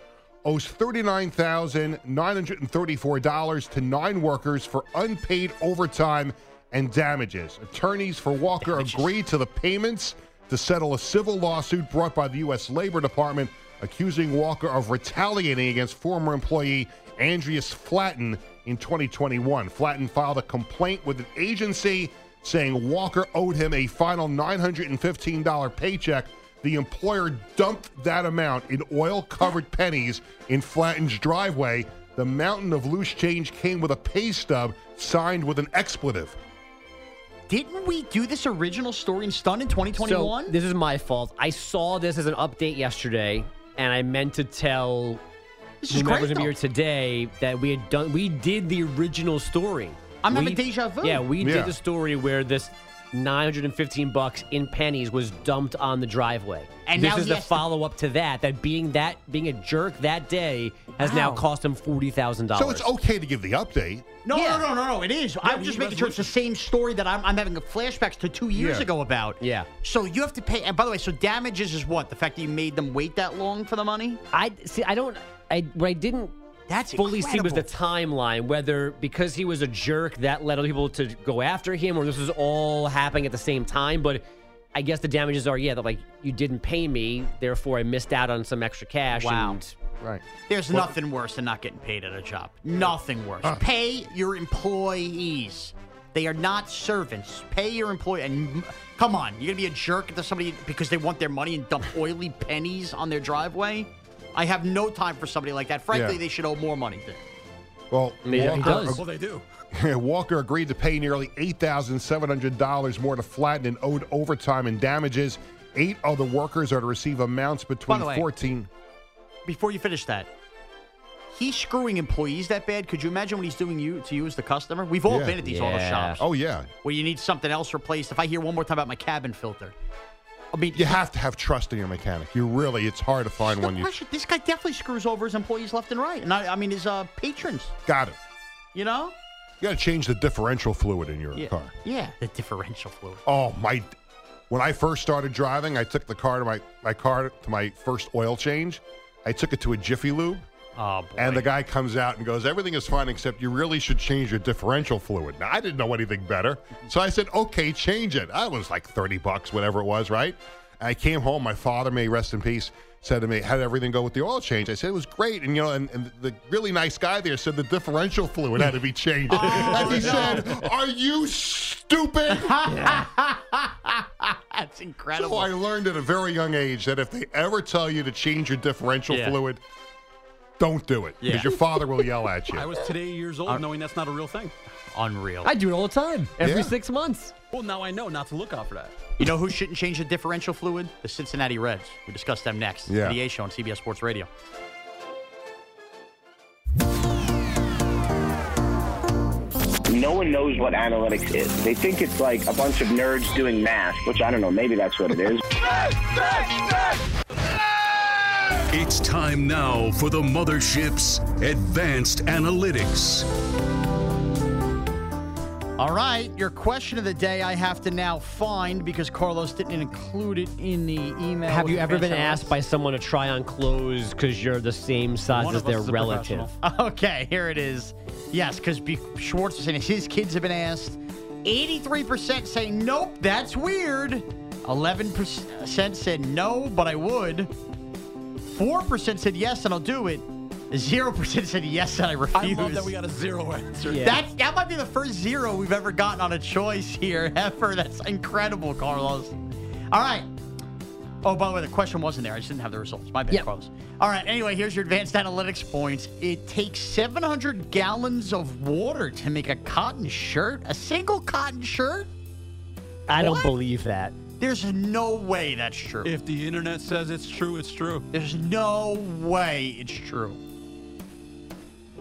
owes $39,934 to nine workers for unpaid overtime and damages. Attorneys for Walker agreed to the payments to settle a civil lawsuit brought by the U.S. Labor Department accusing Walker of retaliating against former employee Andreas Flaten in 2021. Flaten filed a complaint with an agency saying Walker owed him a final $915 paycheck. The employer dumped that amount in oil covered pennies in Flaten's driveway. The mountain of loose change came with a pay stub signed with an expletive. Didn't we do this original story in Stun in 2021? So this is my fault. I saw this as an update yesterday, and I meant to tell This is whoever's great, gonna be here today that we had done. We did the original story. I'm we, having deja vu. Yeah, we Yeah. did the story where this 915 bucks in pennies was dumped on the driveway. And this now is the follow up to that. That being that being a jerk that day has now cost him forty thousand dollars. So it's okay to give the update. No, no, no, no, no. It is. I'm just making sure it's the same story that I'm, I'm having flashbacks to two years Yeah. ago about. Yeah. So you have to pay. And by the way, so damages is what? The fact that you made them wait that long for the money? I see. I don't. I what I didn't That's fully see was the timeline. Whether because he was a jerk that led other people to go after him, or this was all happening at the same time. But I guess the damages are yeah, that like you didn't pay me, therefore I missed out on some extra cash. Wow. And Right. There's nothing worse than not getting paid at a job. Nothing worse. Pay your employees. They are not servants. Pay your employee. And come on, you're gonna be a jerk to somebody because they want their money and dump oily pennies on their driveway. I have no time for somebody like that. Frankly, Yeah. they should owe more money. To. Well, Yeah, he Walker, does. Well, they do. Walker agreed to pay nearly $8,700 more to Flaten and owed overtime and damages. Eight other workers are to receive amounts between the way- 14. Before you finish that, he's screwing employees that bad. Could you imagine what he's doing you to you as the customer? We've all Yeah. been at these auto shops Oh, yeah. where you need something else replaced. If I hear one more time about my cabin filter, I mean, You have to have trust in your mechanic. You really, it's hard to find no one you. This guy definitely screws over his employees left and right, and I, I mean his uh, patrons. got it. You know? You got to change the differential fluid in your Yeah. car. Yeah, the differential fluid. Oh my! When I first started driving, I took the car to my my car to my first oil change. I took it to a Jiffy Lube, Oh boy. and the guy comes out and goes, "Everything is fine except you really should change your differential fluid." Now I didn't know anything better, so I said, "Okay, change it." I was like thirty bucks, whatever it was, right? And I came home. My father, may rest in peace, said to me, "How did everything go with the oil change?" I said it was great, and you know, and, and the really nice guy there said the differential fluid had to be changed, oh, and he said, "Are you stupid?" That's incredible. So I learned at a very young age that if they ever tell you to change your differential Yeah. fluid, don't do it because Yeah. your father will yell at you. I was today years old knowing that's not a real thing. Unreal. I do it all the time, every Yeah. six months. Well, now I know not to look out for that. You know who shouldn't change the differential fluid? The Cincinnati Reds. We discuss them next. Yeah. The A show on CBS Sports Radio. No one knows what analytics is. They think it's like a bunch of nerds doing math, which I don't know, maybe that's what it is. It's time now for the mothership's advanced analytics. All right, your question of the day I have to now find because Carlos didn't include it in the email. Have you ever been advance asked by someone to try on clothes because you're the same size One as of us their is a relative? Okay, here it is. Yes, because Schwartz was saying his kids have been asked. 83% say nope, that's weird. 11% said no, but I would. 4% said yes, and I'll do it. 0% said yes, and I refuse. I refuse. love that we got a zero answer. That, that might be the first zero we've ever gotten on a choice here ever. That's incredible, Carlos. All right. Oh, by the way, the question wasn't there. I just didn't have the results. My bad, Carlos. All right. Anyway, here's your advanced analytics points. It takes 700 gallons of water to make a cotton shirt. A single cotton shirt? I don't believe that. There's no way that's true. If the internet says it's true, it's true. There's no way it's true.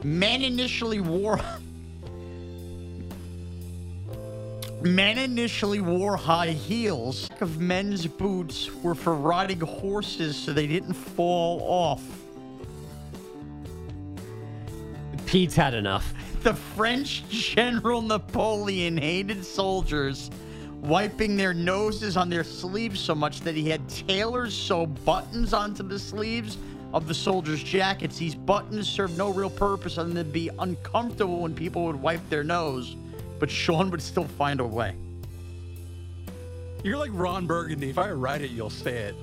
Men initially wore. Men initially wore high heels. Of men's boots were for riding horses so they didn't fall off. Pete's had enough. The French General Napoleon hated soldiers wiping their noses on their sleeves so much that he had tailors sew buttons onto the sleeves of the soldiers' jackets. These buttons served no real purpose other than to be uncomfortable when people would wipe their nose, but Sean would still find a way. You're like Ron Burgundy. If I write it, you'll say it.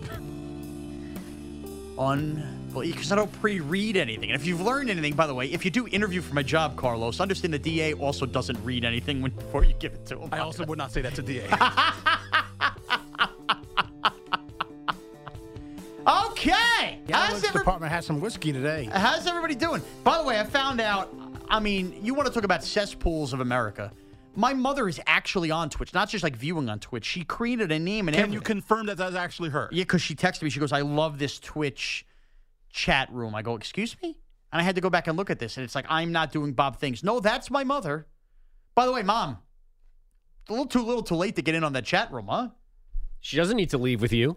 Unbelievable. Because I don't pre-read anything. And if you've learned anything, by the way, if you do interview for my job, Carlos, understand the DA also doesn't read anything when, before you give it to him. I also would not say that to DA. Okay. Yeah, How's the every- department has some whiskey today. How's everybody doing? By the way, I found out. I mean, you want to talk about cesspools of America? My mother is actually on Twitch, not just like viewing on Twitch. She created a name and Can everything. you confirm that that's actually her? Yeah, because she texted me. She goes, "I love this Twitch chat room." I go, "Excuse me," and I had to go back and look at this, and it's like I'm not doing Bob things. No, that's my mother. By the way, mom, a little too little, too late to get in on that chat room, huh? She doesn't need to leave with you.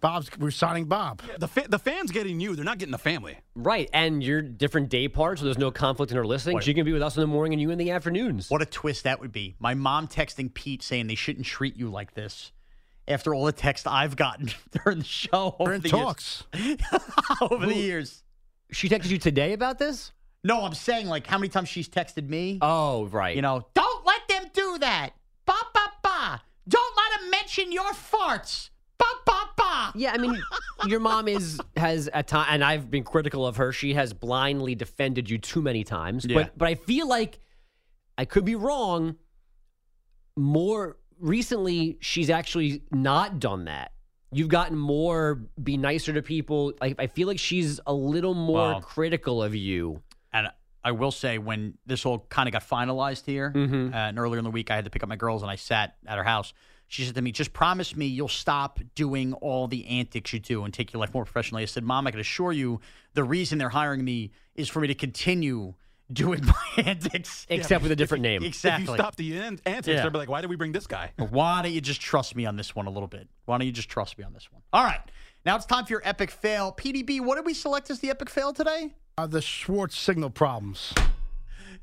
Bob's we're signing Bob. The fa- the fans getting you. They're not getting the family. Right, and you're different day parts, so there's no conflict in her listening. She can be with us in the morning and you in the afternoons. What a twist that would be. My mom texting Pete saying they shouldn't treat you like this. After all the text I've gotten during the show over in the talks. years. over the years. She texted you today about this? No, I'm saying like how many times she's texted me. Oh, right. You know, don't let them do that. Ba ba ba. Don't let them mention your farts. Ba ba ba. Yeah, I mean, your mom is has at time, and I've been critical of her. She has blindly defended you too many times. Yeah. But but I feel like I could be wrong. More recently, she's actually not done that. You've gotten more be nicer to people. Like I feel like she's a little more Wow. critical of you. And I will say, when this all kind of got finalized here, Mhm. uh, and earlier in the week, I had to pick up my girls, and I sat at her house. She said to me, "Just promise me you'll stop doing all the antics you do and take your life more professionally." I said, "Mom, I can assure you, the reason they're hiring me is for me to continue doing my antics, Except with a different name. Exactly. If you stop the an- antics, Yeah. they'll be like, "Why did we bring this guy?" Why don't you just trust me on this one a little bit? Why don't you just trust me on this one? All right. Now it's time for your epic fail. PDB, what did we select as the epic fail today? Uh, the Schwartz signal problems.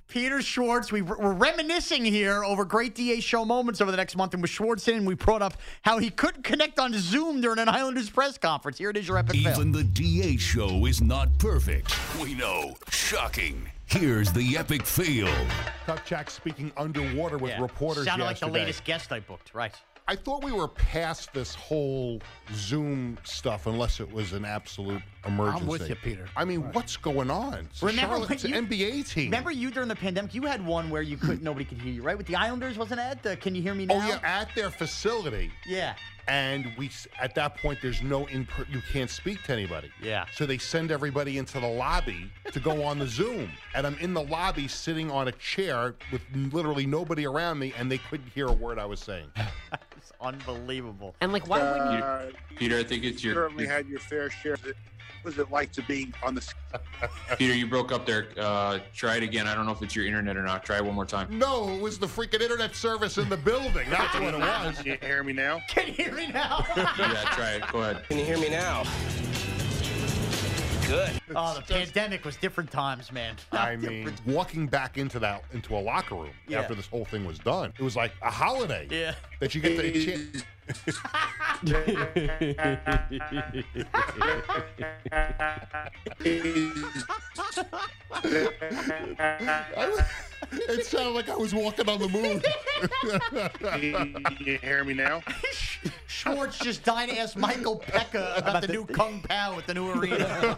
Peter Schwartz. We, we're reminiscing here over great DA show moments over the next month. And with Schwartz in, we brought up how he couldn't connect on Zoom during an Islanders press conference. Here it is, your epic fail. Even the DA show is not perfect. We know. Shocking. Here's the epic fail. Kupchak speaking underwater with reporters Sounded like the latest guest I booked. Right. I thought we were past this whole Zoom stuff, unless it was an absolute emergency. I'm with you, Peter. I mean, what's going on? It's Remember Charlotte- when it's an you- NBA team. Remember you during the pandemic? You had one where you couldn't, nobody could hear you, right? With the Islanders, wasn't it? The Can you hear me oh, now? Oh yeah, at their facility. Yeah. And we at that point, there's no in. You can't speak to anybody. Yeah. So they send everybody into the lobby to go on the Zoom, and I'm in the lobby sitting on a chair with literally nobody around me, and they couldn't hear a word I was saying. It's unbelievable. And like, why wouldn't you? Uh, Peter, I think it's your. certainly had your fair share. What was it like to be on the? Peter, you broke up there. Uh, try it again. I don't know if it's your internet or not. Try it one more time. No, it was the freaking internet service in the building. That's what it was. Can you hear me now? Can you hear me now? yeah, try it. Go ahead. Can you hear me now? Good. Oh, the pandemic was different times, man. I mean, walking back into that into a locker room Yeah. after this whole thing was done, it was like a holiday. Yeah. That you get the chance. it sounded like I was walking on the moon. Can you hear me now? Schwartz just dying to ask Michael Pekka about, the, new Kung Pao at the new arena.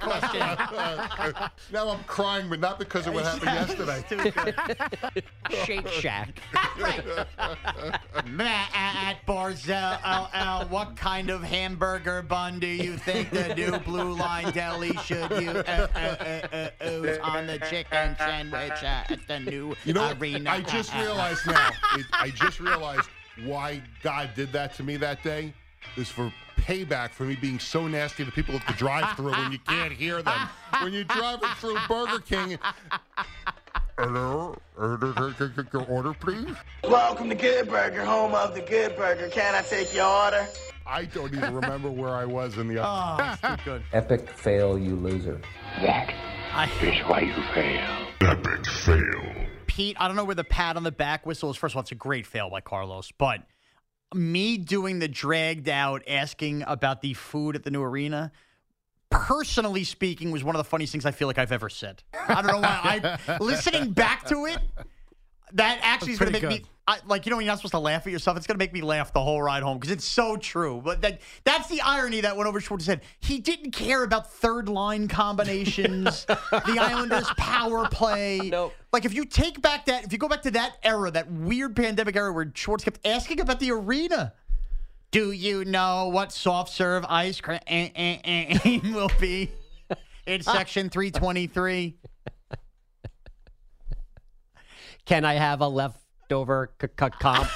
Question. now I'm crying, but not because of what happened yesterday. Shake Shack. right. Matt at Barzal LL, what kind of hamburger bun do you think the new Blue Line Deli should use uh, uh, uh, uh, on the chicken sandwich uh, at the new You know, arena? I just realized now. It, I just realized why God did that to me that day. Is for payback for me being so nasty to people at the drive-through when you can't hear them. When you're driving through Burger King. Hello, your order, please. Welcome to Good Burger, home of the Good Burger. Can I take your order? I don't even remember where I was in the. Oh, it's too good. Epic fail, you loser. That is why you fail. Epic fail. Pete, I don't know where the pat on the back whistle is. First of all, it's a great fail by Carlos, but me doing the dragged out asking about the food at the new arena, personally speaking, was one of the funniest things I feel like I've ever said. I don't know why. I listening back to it, that actually is going to make Pretty me. I, like you know when you're not supposed to laugh at yourself. It's going to make me laugh the whole ride home because it's so true. But that that's the irony that went over Schwartz's head. He didn't care about third line combinations, the Islanders' power play. Nope. Like if you take back that, if you go back to that era, that weird pandemic era where Schwartz kept asking about the arena. Do you know what soft serve ice cream eh, eh, eh, will be in section 323? Can I have a leftover c- c- comp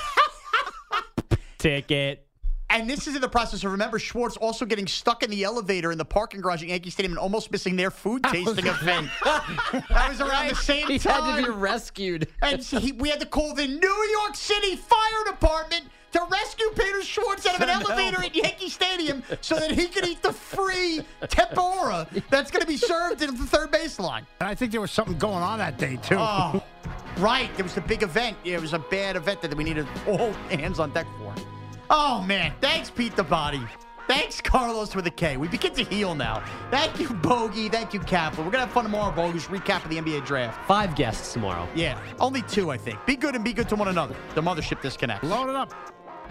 ticket? And this is in the process of remember Schwartz also getting stuck in the elevator in the parking garage at Yankee Stadium and almost missing their food tasting event. that was around the same He time. had to be rescued. and he, we had to call the New York City Fire Department to rescue Peter Schwartz out of an elevator help. at Yankee Stadium so that he could eat the free tempura that's going to be served at the third baseline. And I think there was something going on that day too. Oh, right. There was the big event. Yeah, it was a bad event that we needed all hands on deck for. Oh, man. Thanks, Pete the Body. Thanks, Carlos with a K. We begin to heal now. Thank you, Bogey. Thank you, Kaplan. We're going to have fun tomorrow, Bogey's Recap of the NBA draft. Five guests tomorrow. Yeah, only two, I think. Be good and be good to one another. The Mothership Disconnect. Load it up.